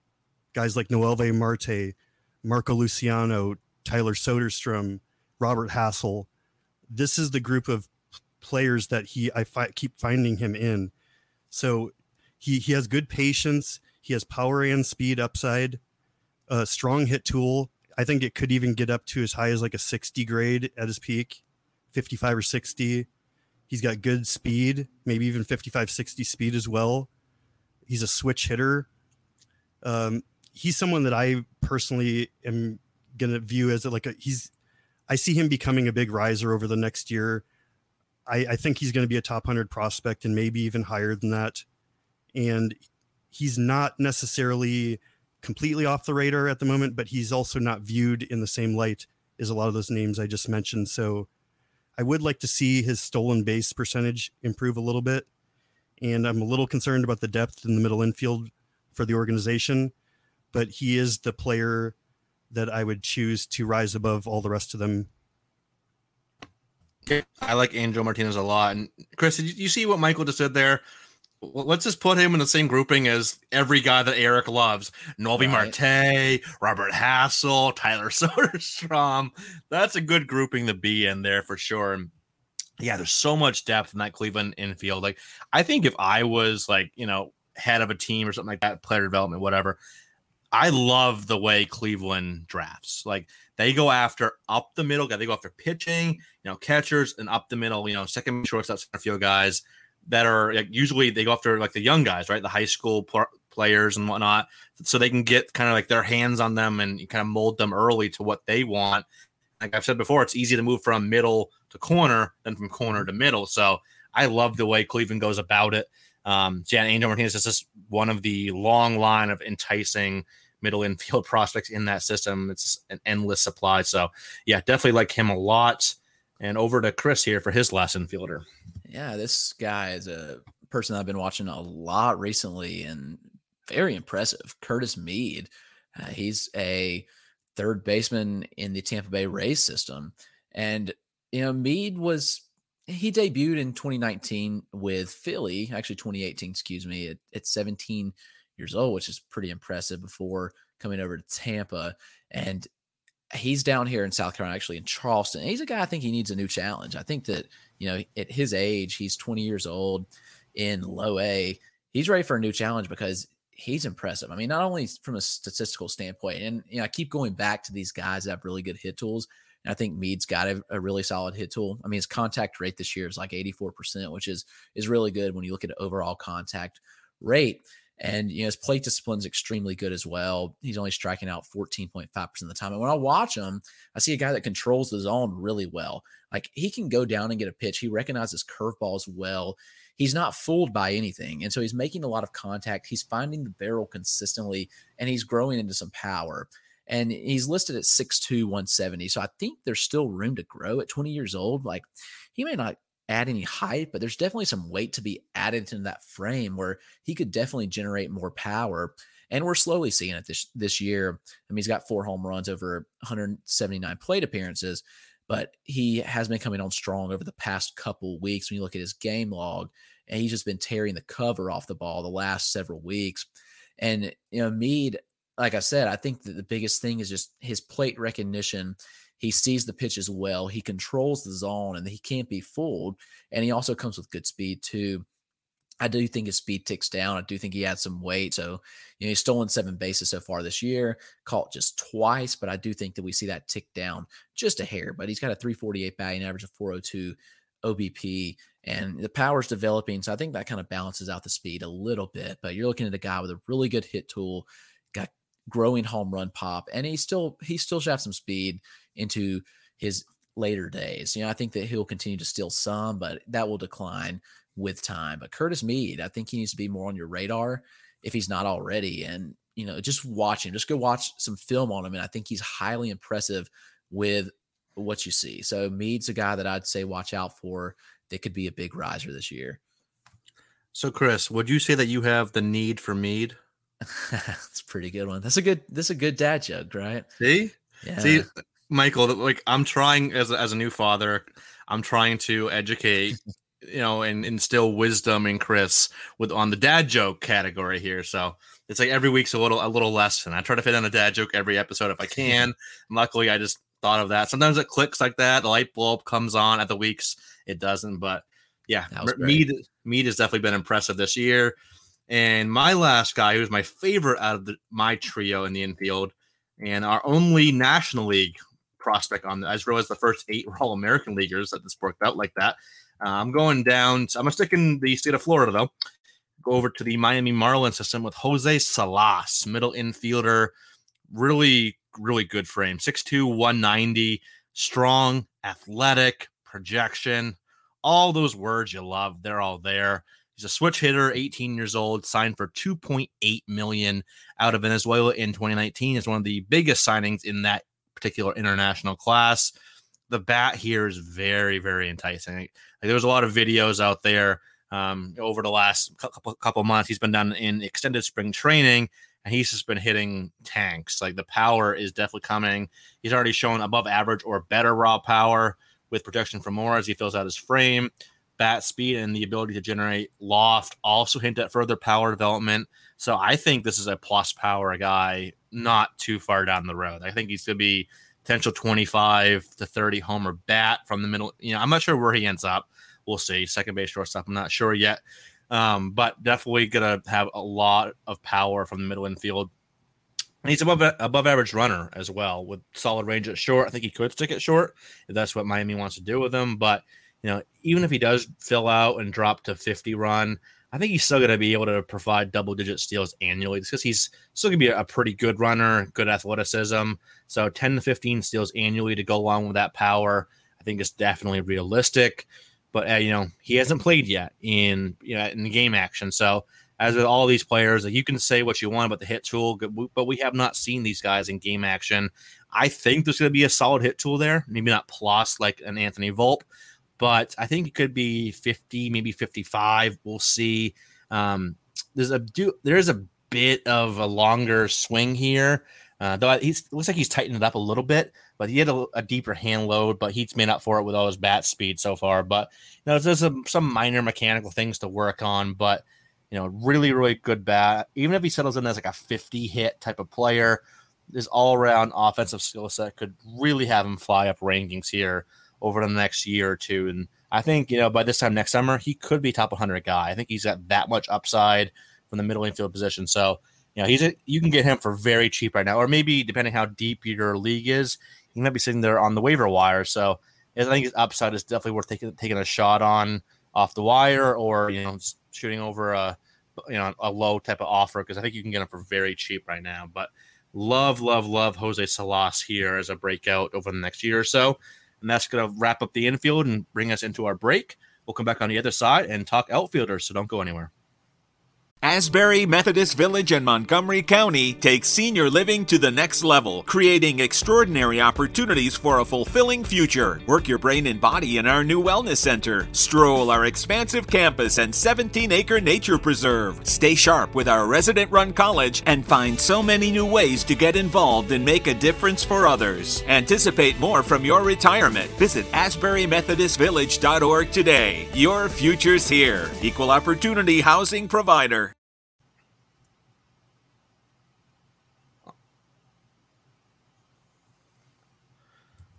guys like Noelvi Marte, Marco Luciano, Tyler Soderstrom, Robert Hassell. This is the group of players that he I fi- keep finding him in. So he he has good patience. He has power and speed upside, a strong hit tool. I think it could even get up to as high as like a 60 grade at his peak. 55 or 60. He's got good speed, maybe even 55, 60 speed as well. He's a switch hitter. Um, he's someone that I personally am going to view as like a, he's, I see him becoming a big riser over the next year. I, I think he's going to be a top 100 prospect and maybe even higher than that. And he's not necessarily completely off the radar at the moment, but he's also not viewed in the same light as a lot of those names I just mentioned. So I would like to see his stolen base percentage improve a little bit. And I'm a little concerned about the depth in the middle infield for the organization, but he is the player that I would choose to rise above all the rest of them. I like Angel Martinez a lot. And Chris, did you see what Michael just said there? Let's just put him in the same grouping as every guy that Eric loves. Noelvi right. Marte, Robert Hassell, Tyler Soderstrom. That's a good grouping to be in there for sure. And yeah, there's so much depth in that Cleveland infield. Like, I think if I was like, you know, head of a team or something like that, player development, whatever, I love the way Cleveland drafts. Like, they go after up the middle, guy. they go after pitching, you know, catchers, and up the middle, you know, second shortstop, center field guys that are like, usually they go after like the young guys, right? The high school pl- players and whatnot, so they can get kind of like their hands on them and kind of mold them early to what they want. Like I've said before, it's easy to move from middle to corner than from corner to middle. So I love the way Cleveland goes about it. Um, Jan Angel Martinez is just one of the long line of enticing middle infield prospects in that system. It's an endless supply. So yeah, definitely like him a lot. And over to Chris here for his last infielder. Yeah, this guy is a person I've been watching a lot recently and very impressive. Curtis Mead. Uh, he's a third baseman in the Tampa Bay Rays system. And, you know, Mead was, he debuted in 2019 with Philly, actually 2018, excuse me, at, at 17 years old, which is pretty impressive before coming over to Tampa. And he's down here in South Carolina, actually in Charleston. He's a guy I think he needs a new challenge. I think that, you know, at his age, he's 20 years old in low A. He's ready for a new challenge because he's impressive. I mean, not only from a statistical standpoint, and you know, I keep going back to these guys that have really good hit tools. And I think Mead's got a, a, really solid hit tool. I mean, his contact rate this year is like 84%, which is is really good when you look at overall contact rate. And you know, his plate discipline is extremely good as well. He's only striking out 14.5% of the time. And when I watch him, I see a guy that controls the zone really well. Like he can go down and get a pitch. He recognizes curveballs well he's not fooled by anything. And so he's making a lot of contact. He's finding the barrel consistently and he's growing into some power. And he's listed at 6'2, 170. So I think there's still room to grow at 20 years old. Like he may not add any height, but there's definitely some weight to be added to that frame where he could definitely generate more power. And we're slowly seeing it this this year. I mean, he's got four home runs over 179 plate appearances, but he has been coming on strong over the past couple weeks. When you look at his game log, and he's just been tearing the cover off the ball the last several weeks. And you know, Mead, like I said, I think that the biggest thing is just his plate recognition. He sees the pitches well. He controls the zone, and he can't be fooled. And he also comes with good speed too. I do think his speed ticks down. I do think he had some weight. So, you know, he's stolen seven bases so far this year, caught just twice, but I do think that we see that tick down just a hair. But he's got a 348 batting average of 402 OBP, and the power's developing. So I think that kind of balances out the speed a little bit. But you're looking at a guy with a really good hit tool, growing home run pop, and he still he still should have some speed into his later days. You know, I think that he'll continue to steal some, but that will decline with time. But Curtis Mead, I think he needs to be more on your radar if he's not already. And you know, just watch him, just go watch some film on him, and I think he's highly impressive with what you see. So Mead's a guy that I'd say watch out for. That could be a big riser this year. So Chris, would you say that you have the need for Mead? That's a pretty good one. That's a good. That's a good dad joke, right? See, yeah. See, Michael. Like I'm trying as a, as a new father, I'm trying to educate, you know, and instill wisdom in Chris with on the dad joke category here. So it's like every week's a little a little lesson. I try to fit in a dad joke every episode if I can. luckily, I just thought of that. Sometimes it clicks like that. The light bulb comes on at the weeks. It doesn't, but yeah, Mead Mead has definitely been impressive this year. And my last guy, who's my favorite out of the, my trio in the infield, and our only National League prospect on the, as well as the first eight were all American leaguers that this worked out like that. Uh, I'm going down. I'm gonna stick in the state of Florida though. Go over to the Miami Marlins system with Jose Salas, middle infielder, really really good frame 6'2, 190, strong, athletic, projection, all those words you love, they're all there. He's a switch hitter, 18 years old, signed for 2.8 million out of Venezuela in 2019. Is one of the biggest signings in that particular international class. The bat here is very, very enticing. Like, there was a lot of videos out there um, over the last couple couple months. He's been done in extended spring training, and he's just been hitting tanks. Like the power is definitely coming. He's already shown above average or better raw power with projection for more as he fills out his frame. Bat speed and the ability to generate loft also hint at further power development. So I think this is a plus power guy, not too far down the road. I think he's going to be potential 25 to 30 homer bat from the middle. You know, I'm not sure where he ends up. We'll see. Second base, shortstop. I'm not sure yet. Um, but definitely gonna have a lot of power from the middle infield. And he's above above average runner as well with solid range at short. I think he could stick it short if that's what Miami wants to do with him. But you know, even if he does fill out and drop to 50 run, I think he's still going to be able to provide double digit steals annually because he's still going to be a pretty good runner, good athleticism. So 10 to 15 steals annually to go along with that power, I think is definitely realistic. But uh, you know, he hasn't played yet in you know in game action. So as with all these players, you can say what you want about the hit tool, but we have not seen these guys in game action. I think there's going to be a solid hit tool there. Maybe not plus like an Anthony Volpe, but I think it could be 50, maybe 55. We'll see. Um, there's a do there's a bit of a longer swing here. Uh, though he's looks like he's tightened it up a little bit, but he had a, a, deeper hand load, but he's made up for it with all his bat speed so far. But you know, there's some, some minor mechanical things to work on, but you know, really, really good bat. Even if he settles in as like a 50 hit type of player, this all around offensive skill set could really have him fly up rankings here over the next year or two. And I think, you know, by this time next summer, he could be top 100 guy. I think he's got that much upside from the middle infield position. So, you know, he's a, you can get him for very cheap right now, or maybe depending how deep your league is, he might be sitting there on the waiver wire. So, I think his upside is definitely worth taking taking a shot on off the wire, or you know, shooting over a you know a low type of offer because I think you can get him for very cheap right now. But love, love, love Jose Salas here as a breakout over the next year or so. And that's going to wrap up the infield and bring us into our break. We'll come back on the other side and talk outfielders, so don't go anywhere. Asbury Methodist Village in Montgomery County takes senior living to the next level, creating extraordinary opportunities for a fulfilling future. Work your brain and body in our new wellness center. Stroll our expansive campus and 17 acre nature preserve. Stay sharp with our resident run college and find so many new ways to get involved and make a difference for others. Anticipate more from your retirement. Visit AsburyMethodistVillage.org today. Your future's here. Equal opportunity housing provider.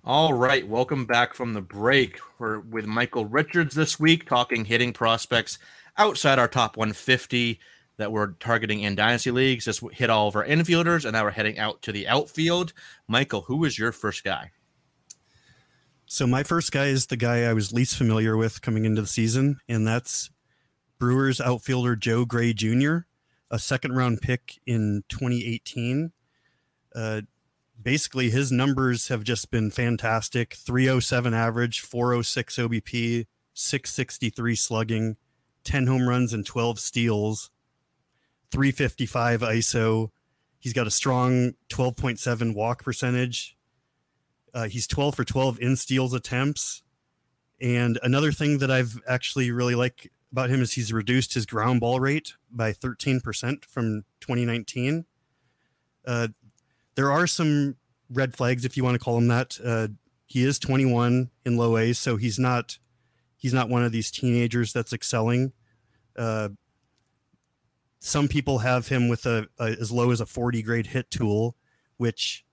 All right, welcome back from the break. We're with Michael Richards this week talking hitting prospects outside our top 150 that we're targeting in dynasty leagues. Just hit all of our infielders, and now we're heading out to the outfield. Michael, who was your first guy? So my first guy is the guy I was least familiar with coming into the season, and that's Brewers outfielder Joe Gray Jr., a second round pick in 2018. Uh, basically his numbers have just been fantastic. 307 average 406 obp 663 slugging 10 home runs and 12 steals 355 iso he's got a strong 12.7 walk percentage. Uh, he's 12 for 12 in steals attempts. And another thing that i've actually really like about him is he's reduced his ground ball rate by 13% from 2019 uh, there are some red flags, if you want to call them that. Uh, he is 21 in low A, so he's not he's not one of these teenagers that's excelling. Uh, some people have him with a, a, as low as a 40 grade hit tool, which,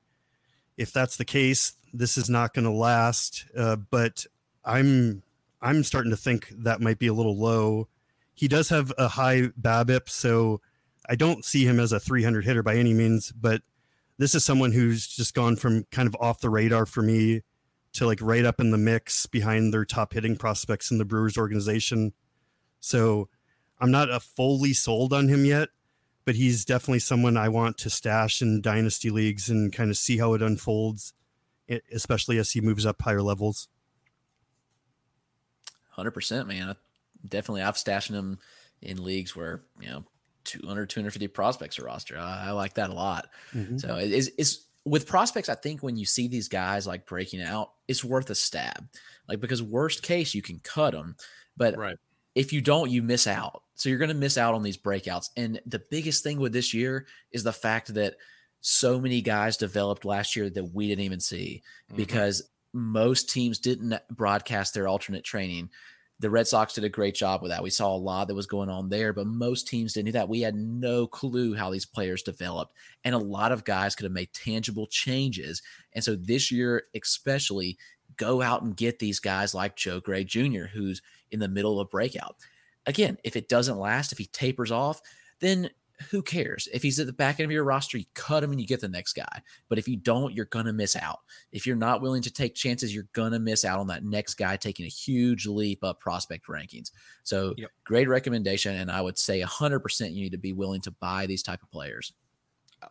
if that's the case, this is not going to last. Uh, but I'm I'm starting to think that might be a little low. He does have a high BABIP, so I don't see him as a 300 hitter by any means, but this is someone who's just gone from kind of off the radar for me to like right up in the mix behind their top hitting prospects in the Brewers organization. So I'm not a fully sold on him yet, but he's definitely someone I want to stash in dynasty leagues and kind of see how it unfolds, especially as he moves up higher levels. 100%, man. Definitely, I've stashed him in leagues where, you know, 200, 250 prospects a roster. I, I like that a lot. Mm-hmm. So it is, it's with prospects. I think when you see these guys like breaking out, it's worth a stab. Like because worst case you can cut them, but right. if you don't, you miss out. So you're going to miss out on these breakouts. And the biggest thing with this year is the fact that so many guys developed last year that we didn't even see mm-hmm. because most teams didn't broadcast their alternate training the Red Sox did a great job with that. We saw a lot that was going on there, but most teams didn't do that. We had no clue how these players developed, and a lot of guys could have made tangible changes. And so this year, especially, go out and get these guys like Joe Gray Jr., who's in the middle of a breakout. Again, if it doesn't last, if he tapers off, then who cares? If he's at the back end of your roster, you cut him and you get the next guy. But if you don't, you're going to miss out. If you're not willing to take chances, you're going to miss out on that next guy taking a huge leap up prospect rankings. So, yep. great recommendation. And I would say 100% you need to be willing to buy these type of players.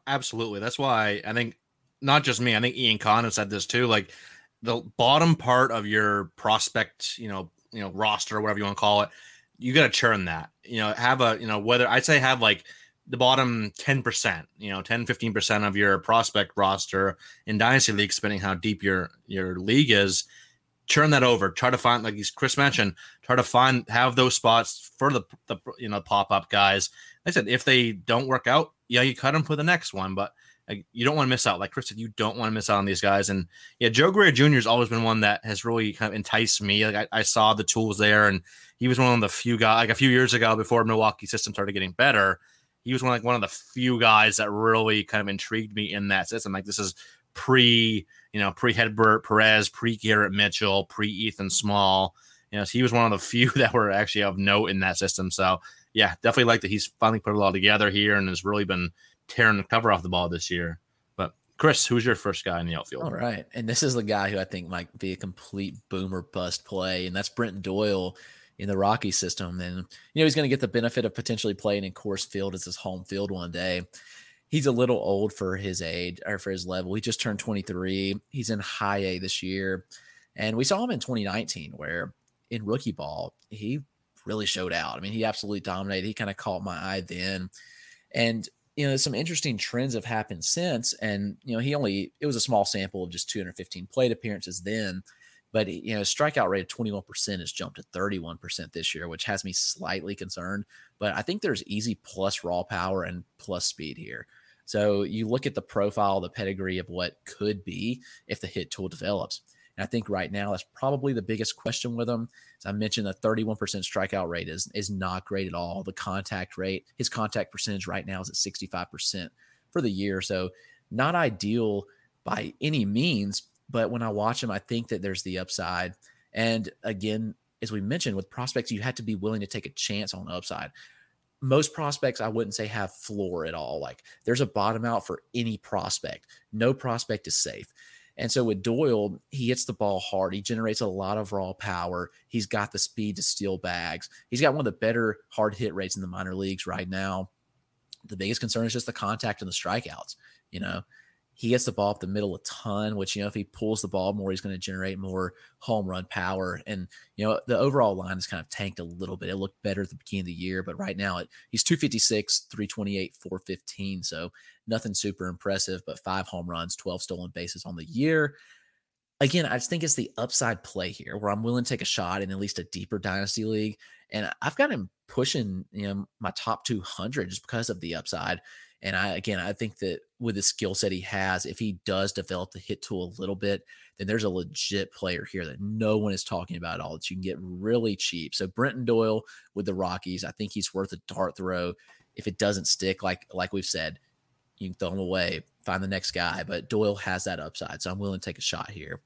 Absolutely. That's why I think not just me, I think Ian Kahn said this too. Like the bottom part of your prospect, you know, you know, roster, or whatever you want to call it, you got to churn that. You know, have a, you know, whether I'd say have like, the bottom 10%, you know, 10, 15% of your prospect roster in dynasty League, depending how deep your, your league is, turn that over. Try to find, like Chris mentioned, try to find, have those spots for the, the you know, pop up guys. Like I said, if they don't work out, yeah, you cut them for the next one, but like, you don't want to miss out. Like Chris said, you don't want to miss out on these guys. And yeah, Joe Gray Jr. has always been one that has really kind of enticed me. Like I, I saw the tools there, and he was one of the few guys, like a few years ago before Milwaukee system started getting better he was one like one of the few guys that really kind of intrigued me in that system. Like this is pre, you know, pre Hedbert Perez, pre Garrett Mitchell, pre Ethan Small. You know, so he was one of the few that were actually of note in that system. So yeah, definitely like that he's finally put it all together here and has really been tearing the cover off the ball this year. But Chris, who's your first guy in the outfield? All right. And this is the guy who I think might be a complete boomer bust play, and that's Brenton Doyle in the Rocky system. And, you know, he's going to get the benefit of potentially playing in Coors Field as his home field one day. He's a little old for his age or for his level. He just turned 23. He's in high A this year. And we saw him in 2019, where in rookie ball, he really showed out. I mean, he absolutely dominated. He kind of caught my eye then. And, you know, some interesting trends have happened since. And, you know, he only, it was a small sample of just 215 plate appearances then. But you know, strikeout rate of 21% has jumped to 31% this year, which has me slightly concerned. But I think there's easy plus raw power and plus speed here. So you look at the profile, the pedigree of what could be if the hit tool develops. And I think right now that's probably the biggest question with him. As I mentioned, the 31% strikeout rate is is not great at all. The contact rate, his contact percentage right now is at 65% for the year. So not ideal by any means. But when I watch him, I think that there's the upside. And again, as we mentioned with prospects, you had to be willing to take a chance on the upside. Most prospects, I wouldn't say have floor at all. Like there's a bottom out for any prospect. No prospect is safe. And so with Doyle, he hits the ball hard. He generates a lot of raw power. He's got the speed to steal bags. He's got one of the better hard hit rates in the minor leagues right now. The biggest concern is just the contact and the strikeouts. You know, he gets the ball up the middle a ton, which, you know, if he pulls the ball more, he's going to generate more home run power. And, you know, the overall line has kind of tanked a little bit. It looked better at the beginning of the year, but right now it, he's 256, 328, 415. So nothing super impressive, but five home runs, 12 stolen bases on the year. Again, I just think it's the upside play here where I'm willing to take a shot in at least a deeper dynasty league. And I've got him pushing, you know, my top 200 just because of the upside. And I again, I think that with the skill set he has, if he does develop the hit tool a little bit, then there's a legit player here that no one is talking about at all that you can get really cheap. So Brenton Doyle with the Rockies, I think he's worth a dart throw. If it doesn't stick, like like we've said, you can throw him away, find the next guy. But Doyle has that upside, so I'm willing to take a shot here.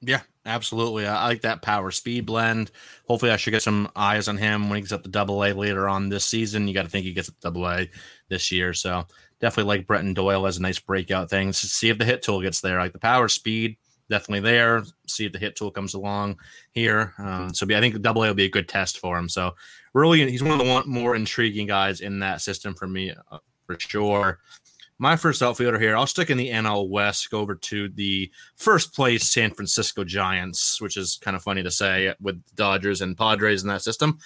Yeah, absolutely. I like that power speed blend. Hopefully, I should get some eyes on him when he gets up to double A later on this season. You got to think he gets up double A this year. So definitely like Brenton Doyle as a nice breakout thing. See if the hit tool gets there. Like the power speed, definitely there. See if the hit tool comes along here. Um, so I think double A will be a good test for him. So really, he's one of the more intriguing guys in that system for me uh, for sure my first outfielder here, I'll stick in the NL West, go over to the first place San Francisco Giants, which is kind of funny to say with Dodgers and Padres in that system.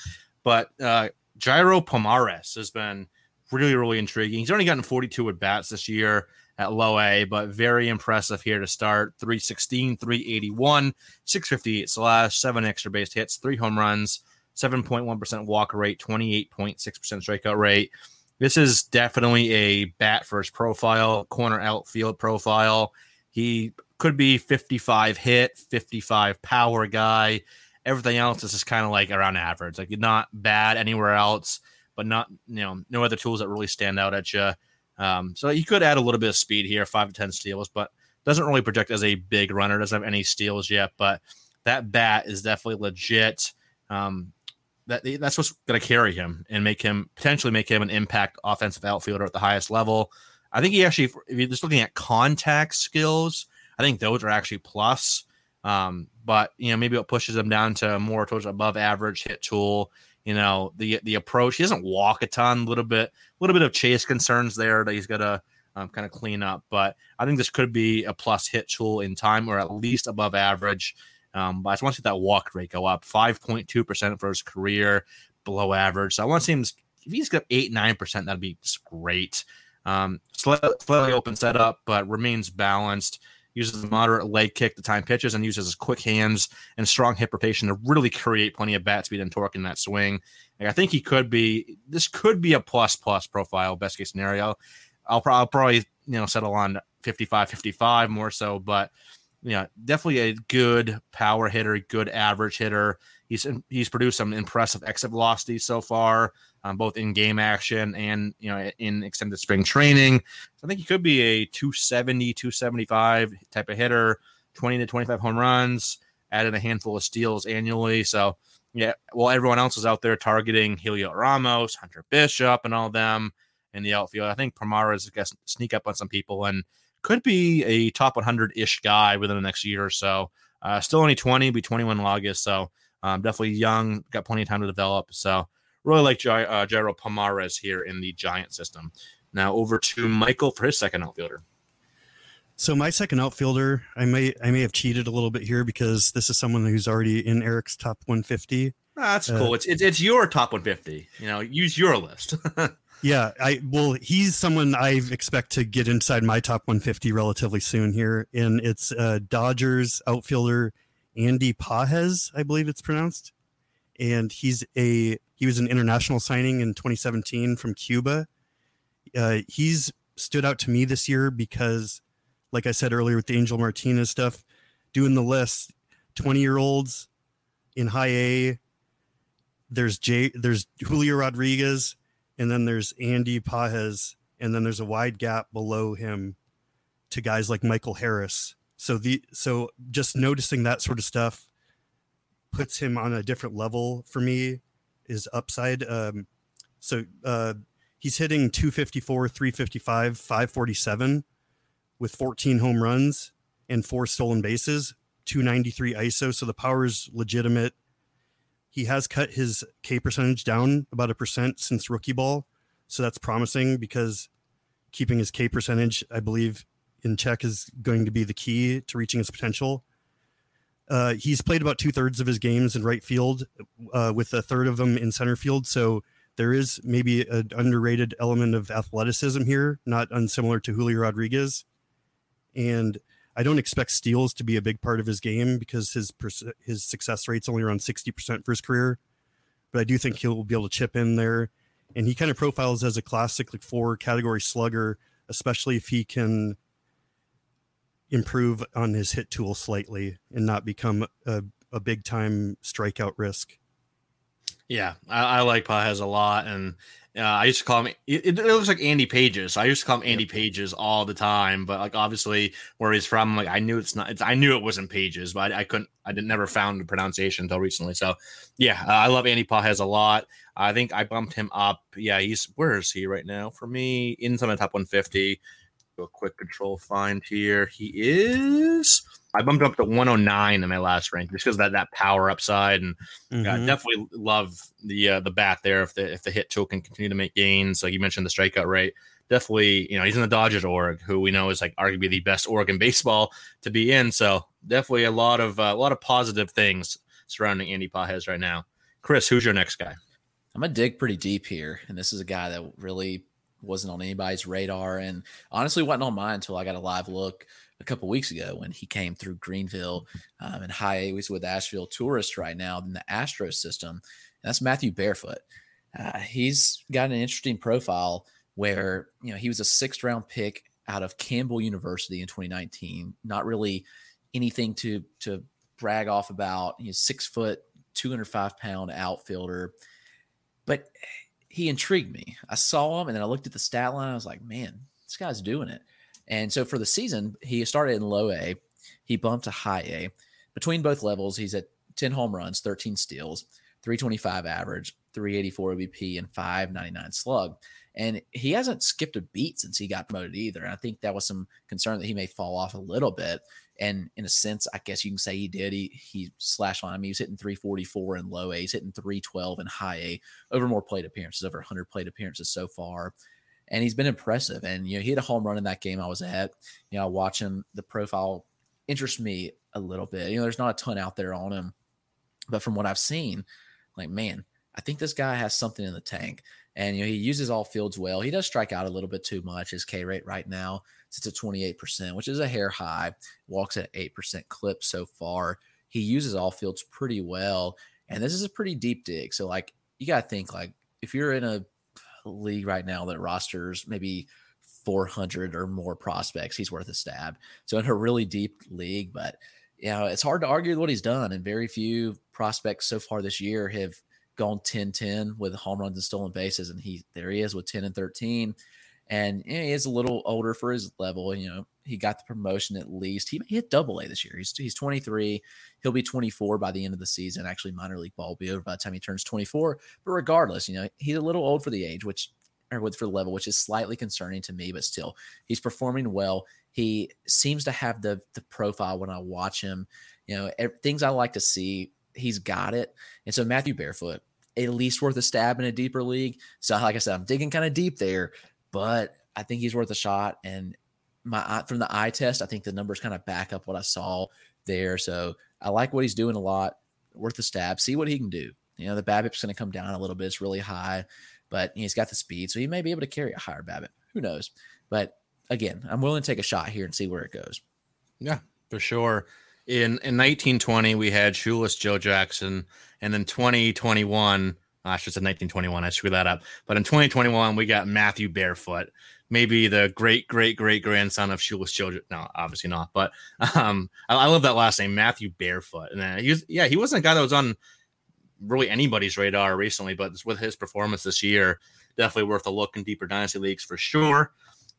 But uh, Jairo Pomares has been really, really intriguing. He's only gotten 42 at bats this year at low A, but very impressive here to start 316, 381, 658 slash, seven extra base hits, three home runs, 7.1% walk rate, 28.6% strikeout rate. This is definitely a bat first profile, corner outfield profile. He could be 55 hit, 55 power guy. Everything else is just kind of like around average. Like not bad anywhere else, but not you know no other tools that really stand out at you. Um, so you could add a little bit of speed here, five to ten steals, but doesn't really project as a big runner. Doesn't have any steals yet, but that bat is definitely legit. Um, that that's what's going to carry him and make him potentially make him an impact offensive outfielder at the highest level. I think he actually, if you're just looking at contact skills, I think those are actually plus. Um, but you know, maybe it pushes him down to more towards above average hit tool. You know, the the approach. He doesn't walk a ton. A little bit, a little bit of chase concerns there that he's got to um, kind of clean up. But I think this could be a plus hit tool in time, or at least above average. Um, but I just want to see that walk rate go up, five point two percent for his career, below average. So I want to see him. If he's got eight nine percent, that'd be great. Um, slightly, slightly open setup, but remains balanced uses a moderate leg kick to time pitches, and uses his quick hands and strong hip rotation to really create plenty of bat speed and torque in that swing. Like, I think he could be. This could be a plus plus profile, best case scenario. I'll, pro- I'll probably you know settle on 55 55 more so, but yeah, definitely a good power hitter, good average hitter. He's he's produced some impressive exit velocity so far, um, both in game action and you know in extended spring training. So I think he could be a 270, 275 type of hitter, 20 to 25 home runs, added a handful of steals annually. So yeah, well, everyone else is out there targeting Heliot Ramos, Hunter Bishop, and all them in the outfield. I think Pomares is going to sneak up on some people and could be a top 100 ish guy within the next year or so. Uh, still only 20, be 21 in August. So um, definitely young, got plenty of time to develop. So really like Gy- uh, Jairo Pomares here in the Giant system. Now over to Michael for his second outfielder. So my second outfielder, I may I may have cheated a little bit here because this is someone who's already in Eric's top 150. that's uh, cool. It's, it's it's your top 150. You know, use your list. yeah, I well, he's someone I expect to get inside my top 150 relatively soon here, and it's uh, Dodgers outfielder Andy Pages, I believe it's pronounced, and he's a he was an international signing in 2017 from Cuba. Uh, he's stood out to me this year because, like I said earlier with the Angel Martinez stuff, doing the list, 20 year olds in high A. There's Jay, there's Julio Rodriguez, and then there's Andy Pages, and then there's a wide gap below him to guys like Michael Harris so the so just noticing that sort of stuff puts him on a different level for me is upside. Um, so uh, he's hitting 254, 355, 547 with 14 home runs and four stolen bases, 293 ISO. So the power is legitimate. He has cut his K percentage down about a percent since rookie ball. So that's promising because keeping his K percentage, I believe, in check is going to be the key to reaching his potential. Uh, he's played about two thirds of his games in right field, uh, with a third of them in center field. So there is maybe an underrated element of athleticism here, not unsimilar to Julio Rodriguez. And I don't expect steals to be a big part of his game because his his success rate's only around sixty percent for his career. But I do think he'll be able to chip in there, and he kind of profiles as a classic like four category slugger, especially if he can improve on his hit tool slightly and not become a, a big time strikeout risk. Yeah, I, I like Pages a lot, and uh, I used to call him. It, it, looks like Andy Pages. I used to call him Andy yep. Pages all the time, but like obviously where he's from, like I knew it's not. It's, I knew it wasn't Pages, but I, I couldn't. I didn't never found the pronunciation until recently. So yeah, uh, I love Andy Pages a lot. I think I bumped him up. Yeah, he's where is he right now for me? In some of the top 150 a quick control find here. He is. I bumped up to 109 in my last rank just because that that power upside and mm-hmm. uh, definitely love the uh, the bat there. If the if the hit tool can continue to make gains, like you mentioned, the strikeout rate. Definitely, you know, he's in the Dodgers org, who we know is like arguably the best org in baseball to be in. So definitely a lot of uh, a lot of positive things surrounding Andy Pages right now. Chris, who's your next guy? I'm gonna dig pretty deep here, and this is a guy that really wasn't on anybody's radar, and honestly wasn't on mine until I got a live look a couple weeks ago when he came through Greenville um, and high A. He's with Asheville Tourist right now in the Astro system, and that's Matthew Barefoot. Uh, he's got an interesting profile where you know he was a sixth round pick out of Campbell University in 2019. Not really anything to to brag off about. He's six foot, 205 pound outfielder, but he intrigued me. I saw him and then I looked at the stat line. I was like, man, this guy's doing it. And so for the season, he started in low A, he bumped to high A. Between both levels, he's at 10 home runs, 13 steals, 325 average, 384 OBP, and 599 slug. And he hasn't skipped a beat since he got promoted either. And I think that was some concern that he may fall off a little bit. And in a sense, I guess you can say he did. He he slashed on. I mean, he was hitting 344 in low A, he's hitting 312 in high A, over more plate appearances, over 100 plate appearances so far. And he's been impressive. And you know, he had a home run in that game I was at. You know, watching the profile interests me a little bit. You know, there's not a ton out there on him, but from what I've seen, like man, I think this guy has something in the tank. And you know, he uses all fields well. He does strike out a little bit too much. His K rate right now at 28%, which is a hair high. Walks at 8% clip so far. He uses all fields pretty well. And this is a pretty deep dig. So like you gotta think like if you're in a league right now that rosters maybe 400 or more prospects, he's worth a stab. So in a really deep league, but you know, it's hard to argue what he's done. And very few prospects so far this year have gone 10-10 with home runs and stolen bases. And he there he is with 10 and 13. And you know, he is a little older for his level. You know, he got the promotion at least. He hit double A this year. He's, he's 23. He'll be 24 by the end of the season. Actually, minor league ball will be over by the time he turns 24. But regardless, you know, he's a little old for the age, which or with for the level, which is slightly concerning to me, but still, he's performing well. He seems to have the the profile when I watch him. You know, things I like to see. He's got it. And so Matthew Barefoot, at least worth a stab in a deeper league. So, like I said, I'm digging kind of deep there, but I think he's worth a shot. And my from the eye test, I think the numbers kind of back up what I saw there. So I like what he's doing a lot. Worth a stab. See what he can do. You know, the BABIP's going to come down a little bit. It's really high, but he's got the speed, so he may be able to carry a higher BABIP. Who knows? But again, I'm willing to take a shot here and see where it goes. Yeah, for sure. In in 1920, we had Shoeless Joe Jackson, and then 2021, I should say 1921. I screwed that up. But in 2021, we got Matthew Barefoot, maybe the great great great grandson of Shoeless Joe. No, obviously not. But um, I, I love that last name, Matthew Barefoot. And uh, he was, yeah, he wasn't a guy that was on really anybody's radar recently, but with his performance this year, definitely worth a look in deeper dynasty leagues for sure.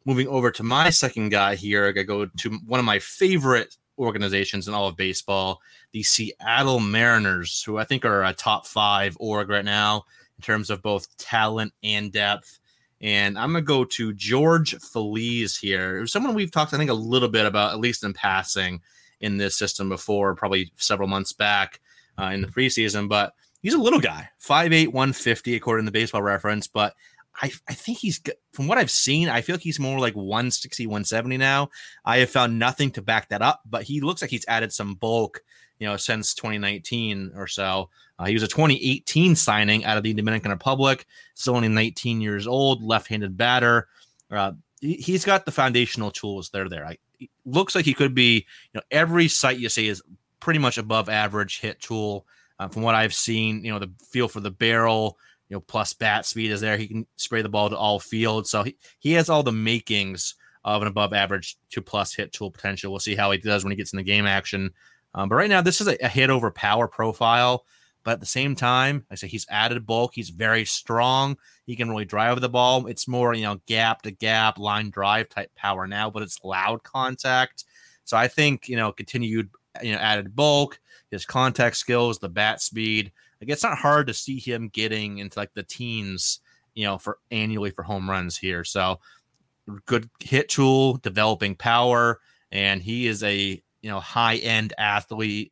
Moving over to my second guy here, I go to one of my favorite organizations in all of baseball, the Seattle Mariners, who I think are a top five org right now in terms of both talent and depth. And I'm going to go to George Feliz here, someone we've talked, I think, a little bit about, at least in passing in this system before, probably several months back uh, in the preseason. But he's a little guy, 5'8, 150, according to the baseball reference. But I, I think he's from what I've seen, I feel like he's more like 160, 170 now. I have found nothing to back that up, but he looks like he's added some bulk, you know, since 2019 or so. Uh, he was a 2018 signing out of the Dominican Republic, still only 19 years old, left-handed batter. Uh, he, has got the foundational tools. They're there. I, looks like he could be, you know, every site you see is pretty much above average hit tool. Uh, from what I've seen, you know, the feel for the barrel, you know, plus bat speed is there. He can spray the ball to all fields. So he, he has all the makings of an above average two plus hit tool potential. We'll see how he does when he gets in the game action. Um, but right now, this is a, a, hit over power profile. But at the same time, I say he's added bulk. He's very strong. He can really drive the ball. It's more, you know, gap to gap, line drive type power now, but it's loud contact. So I think, you know, continued, you know, added bulk, his contact skills, the bat speed. Like it's not hard to see him getting into like the teens, you know, for annually for home runs here. So good hit tool, developing power, and he is a you know high end athlete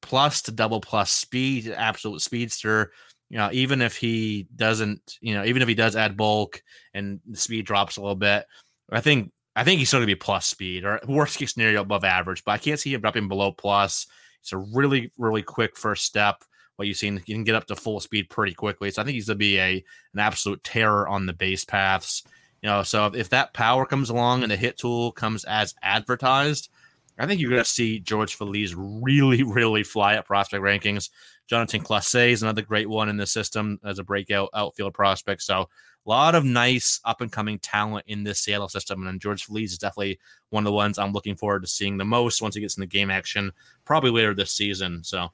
plus to double plus speed, absolute speedster. You know, even if he doesn't, you know, even if he does add bulk and the speed drops a little bit, I think I think he's still gonna be plus speed or worst case scenario above average, but I can't see him dropping below plus. It's a really, really quick first step. What you've seen, you can get up to full speed pretty quickly. So I think he's gonna be a an absolute terror on the base paths. You know, so if, that power comes along and the hit tool comes as advertised, I think you're going to see George Feliz really, really fly up prospect rankings. Jonatan Clase is another great one in the system as a breakout outfield prospect. So a lot of nice up and coming talent in this Seattle system. And George Feliz is definitely one of the ones I'm looking forward to seeing the most once he gets in the game action, probably later this season. So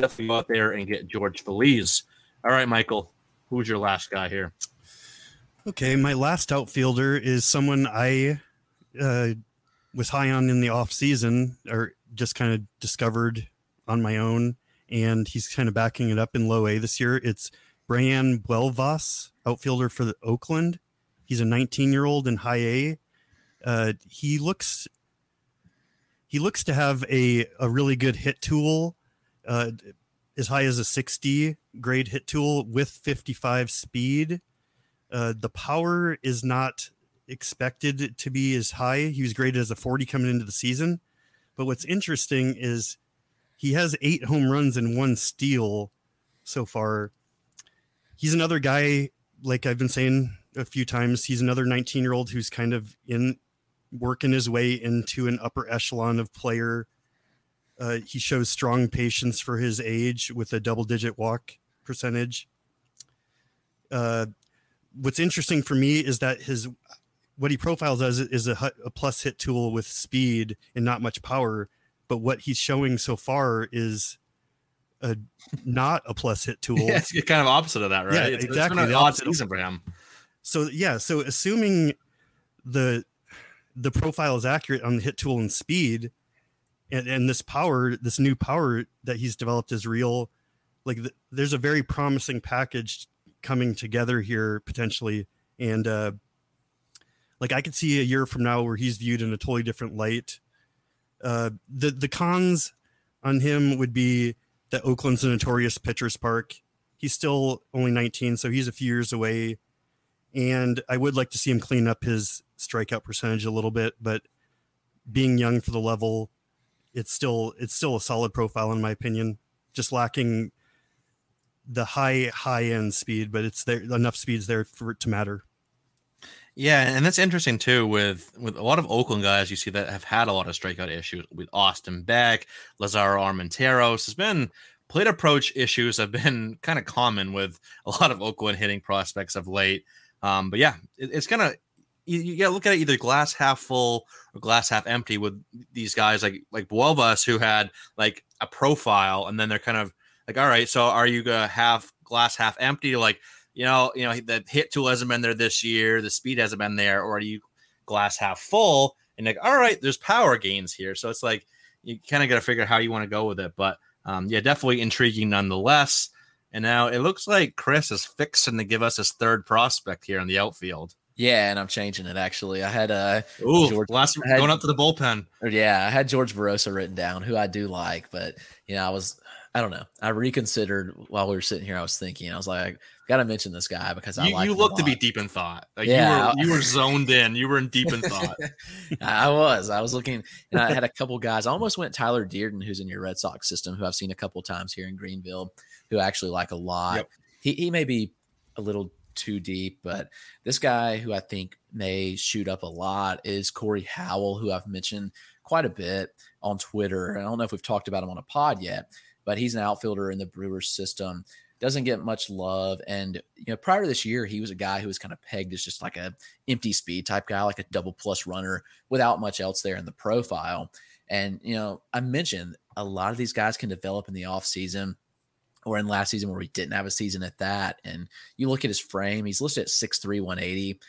definitely go out there and get George Feliz. All right, Michael, who's your last guy here? Okay, my last outfielder is someone I uh, was high on in the off season, or just kind of discovered on my own, and he's kind of backing it up in low A this year. It's Brayan Buelvas, outfielder for the Oakland. He's a 19 year old in high A. Uh, he looks he looks to have a a really good hit tool, uh, as high as a 60 grade hit tool with 55 speed uh, the power is not expected to be as high. He was graded as a 40 coming into the season. But what's interesting is he has eight home runs and one steal so far. He's another guy, like I've been saying a few times, he's another 19 year old who's kind of in working his way into an upper echelon of player. Uh, he shows strong patience for his age with a double digit walk percentage. Uh, what's interesting for me is that his what he profiles as is a, a plus hit tool with speed and not much power but what he's showing so far is a not a plus hit tool. Yeah, it's kind of opposite of that right? Yeah, it's, exactly it's an odd season for him. So yeah so assuming the the profile is accurate on the hit tool and speed and, and this power this new power that he's developed is real. Like the, there's a very promising package coming together here potentially. And uh like i could see a year from now where he's viewed in a totally different light. Uh the the cons on him would be that oakland's a notorious pitchers park. He's still only 19 so he's a few years away. And i would like to see him clean up his strikeout percentage a little bit but being young for the level it's still it's still a solid profile in my opinion just lacking the high high end speed, but it's there enough speeds there for it to matter. Yeah, and that's interesting too. With with a lot of Oakland guys, you see that have had a lot of strikeout issues with Austin Beck, Lazaro Armenteros. There's been plate approach issues have been kind of common with a lot of Oakland hitting prospects of late. Um, but yeah, it, it's kind of you, you got to look at it either glass half full or glass half empty with these guys like like Buelvas who had like a profile and then they're kind of like, all right, so are you gonna have glass half empty? Like, you know, you know, the hit tool hasn't been there this year, the speed hasn't been there, or are you glass half full? And like, all right, there's power gains here. So it's like you kind of got to figure out how you want to go with it. But um, yeah, definitely intriguing nonetheless. And now it looks like Chris is fixing to give us his third prospect here in the outfield. Yeah, and I'm changing it actually. I had uh Ooh, George, last had, going up to the bullpen. Yeah, I had George Barrosa written down, who I do like, but you know, I was I don't know. I reconsidered while we were sitting here. I was thinking, I was like, got to mention this guy because I you, like. You look to be deep in thought. Like yeah, you were, you were zoned in. You were in deep in thought. I was. I was looking, and I had a couple guys. I almost went Tyler Dearden, who's in your Red Sox system, who I've seen a couple times here in Greenville, who I actually like a lot. Yep. He he may be a little too deep, but this guy who I think may shoot up a lot is Korry Howell, who I've mentioned quite a bit on Twitter. I don't know if we've talked about him on a pod yet but he's an outfielder in the Brewers system. Doesn't get much love, and you know, prior to this year, he was a guy who was kind of pegged as just like a empty speed type guy, like a double plus runner without much else there in the profile. And you know, I mentioned a lot of these guys can develop in the off season or in last season where he didn't have a season at that. And you look at his frame, he's listed at 6'3, 180.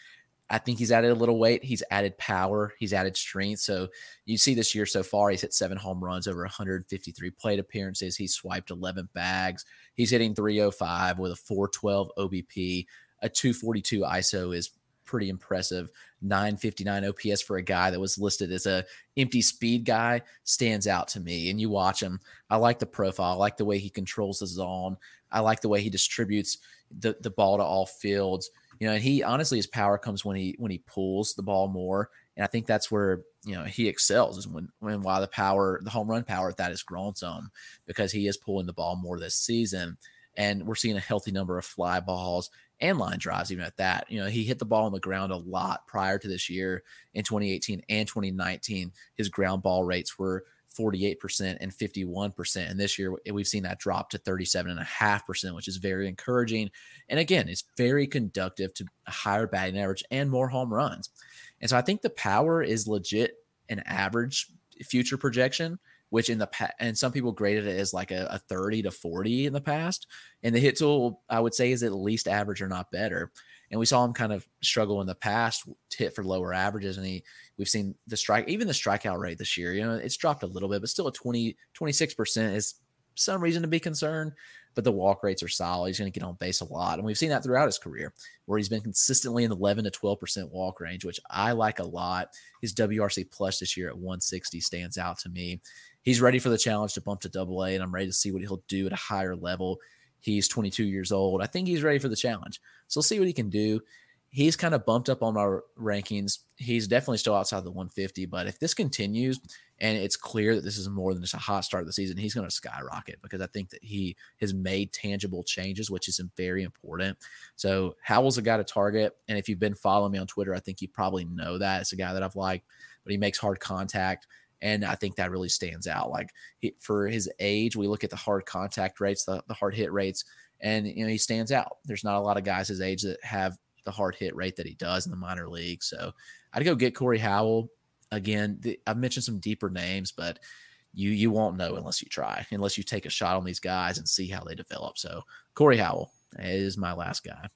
I think he's added a little weight. He's added power. He's added strength. So you see this year so far, he's hit seven home runs over 153 plate appearances. He's swiped 11 bags. He's hitting 305 with a 412 OBP. A 242 ISO is pretty impressive. 959 OPS for a guy that was listed as a empty speed guy stands out to me. And you watch him. I like the profile. I like the way he controls the zone. I like the way he distributes the, the ball to all fields you know, and he honestly his power comes when he when he pulls the ball more, and I think that's where you know he excels is when when why the power the home run power at that has grown some because he is pulling the ball more this season, and we're seeing a healthy number of fly balls and line drives even at that. You know, he hit the ball on the ground a lot prior to this year in 2018 and 2019. His ground ball rates were 48% and 51%. And this year, we've seen that drop to 37.5%, which is very encouraging. And again, it's very conductive to higher batting average and more home runs. And so I think the power is legit an average future projection. Which in the past, and some people graded it as like a, a 30 to 40 in the past. And the hit tool, I would say, is at least average or not better. And we saw him kind of struggle in the past hit for lower averages. And he, we've seen the strike, even the strikeout rate this year, you know, it's dropped a little bit, but still a 20, 26% is some reason to be concerned. But the walk rates are solid. He's going to get on base a lot. And we've seen that throughout his career where he's been consistently in the 11 to 12% walk range, which I like a lot. His WRC plus this year at 160 stands out to me. He's ready for the challenge to bump to double A, and I'm ready to see what he'll do at a higher level. He's 22 years old. I think he's ready for the challenge. So we'll see what he can do he's kind of bumped up on our rankings. He's definitely still outside the 150, but if this continues and it's clear that this is more than just a hot start of the season, he's going to skyrocket because I think that he has made tangible changes, which is very important. So Howell's a guy to target, and if you've been following me on Twitter, I think you probably know that it's a guy that I've liked, but he makes hard contact. And I think that really stands out. Like he, for his age, we look at the hard contact rates, the, the hard hit rates, and you know he stands out. There's not a lot of guys his age that have the hard hit rate that he does in the minor league. So I'd go get Korry Howell. Again, the, I've mentioned some deeper names, but you you won't know unless you try, unless you take a shot on these guys and see how they develop. So Korry Howell is my last guy.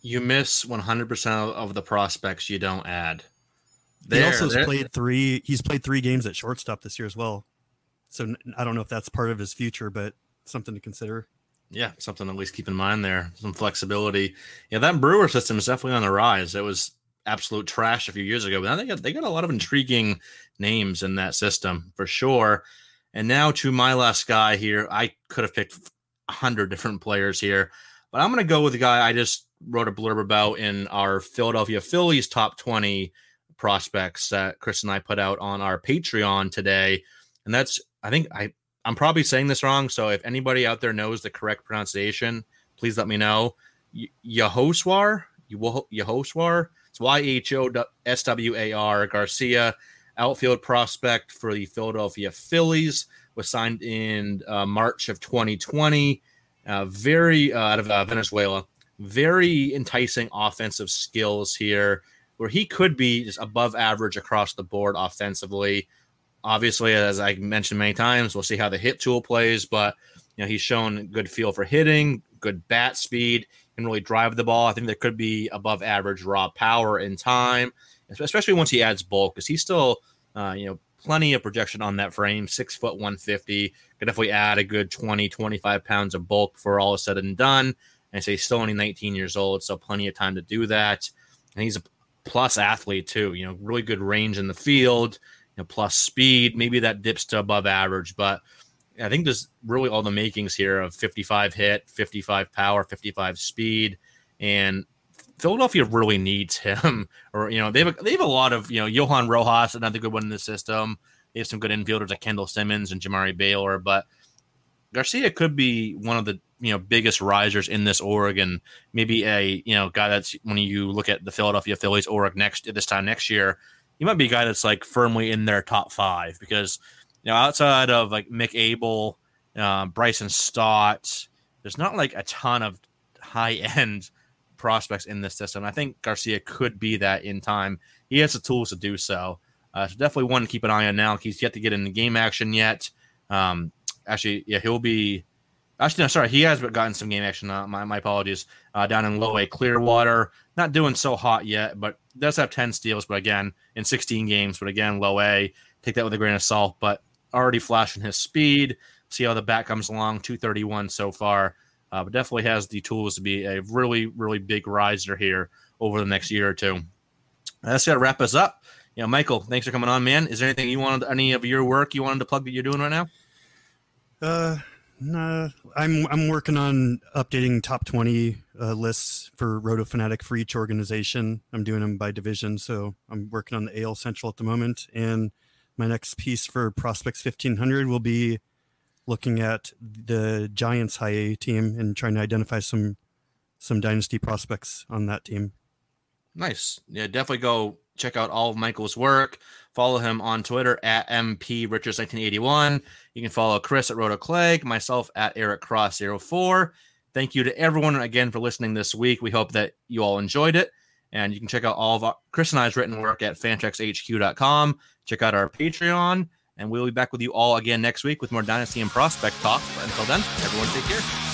You miss 100% of the prospects you don't add. There, he also there. played three. He's played three games at shortstop this year as well. So I don't know if that's part of his future, but something to consider yeah, something to at least keep in mind there. Some flexibility. Yeah, that Brewer system is definitely on the rise. It was absolute trash a few years ago, but now they got they got a lot of intriguing names in that system for sure. And now to my last guy here, I could have picked a hundred different players here, but I'm going to go with the guy I just wrote a blurb about in our Philadelphia Phillies top 20 prospects that Chris and I put out on our Patreon today. And that's, I think I I'm probably saying this wrong. So if anybody out there knows the correct pronunciation, please let me know. Yahoswar, Yahoswar, it's Y H O S W A R Garcia, outfield prospect for the Philadelphia Phillies, was signed in uh, March of 2020. Uh, very uh, out of uh, Venezuela, very enticing offensive skills here, where he could be just above average across the board offensively. Obviously, as I mentioned many times, we'll see how the hit tool plays, but you know he's shown good feel for hitting, good bat speed, and really drive the ball. I think there could be above average raw power in time, especially once he adds bulk, because he's still uh, you know plenty of projection on that frame, six foot 150. Could definitely add a good 20, 25 pounds of bulk before all is said and done. And so he's still only 19 years old, so plenty of time to do that. And he's a plus athlete too. You know, really good range in the field know, plus speed. Maybe that dips to above average, but I think there's really all the makings here of 55 hit, 55 power, 55 speed, and Philadelphia really needs him. Or you know, they have a, they have a lot of you know Johan Rojas, another good one in the system. They have some good infielders like Kendall Simmons and Jamari Baylor, but Garcia could be one of the you know biggest risers in this Oregon. Maybe a you know guy that's when you look at the Philadelphia Phillies Oregon next this time next year, he might be a guy that's like firmly in their top five because you know outside of like Mick Abel, uh, Bryson Stott, there's not like a ton of high end prospects in this system. I think Garcia could be that in time. He has the tools to do so. Uh, so definitely one to keep an eye on now. He's yet to get into game action yet. Um, actually, yeah, he'll be. Actually, no, sorry, he has but gotten some game action. Uh, my, my apologies. Uh, down in low A Clearwater, not doing so hot yet, but does have 10 steals, but again, in 16 games, but again, low A. Take that with a grain of salt, but already flashing his speed. See how the bat comes along, 231 so far. Uh, but definitely has the tools to be a really, really big riser here over the next year or two. That's going to wrap us up. You know, Michael, thanks for coming on, man. Is there anything you wanted, any of your work you wanted to plug that you're doing right now? Uh, no, I'm I'm working on updating top 20 uh, lists for Roto Fanatic for each organization. I'm doing them by division, so I'm working on the AL Central at the moment. And my next piece for Prospects 1500 will be looking at the Giants high A team and trying to identify some some dynasty prospects on that team. Nice. Yeah, definitely go check out all of Michael's work. Follow him on Twitter at MP Richards 1981. You can follow Chris at Roto Clegg, myself at Eric Cross 04. Thank you to everyone again for listening this week. We hope that you all enjoyed it. And you can check out all of our, Chris and I's written work at fantraxhq.com. Check out our Patreon And we'll be back with you all again next week with more Dynasty and Prospect talk. But until then, everyone take care.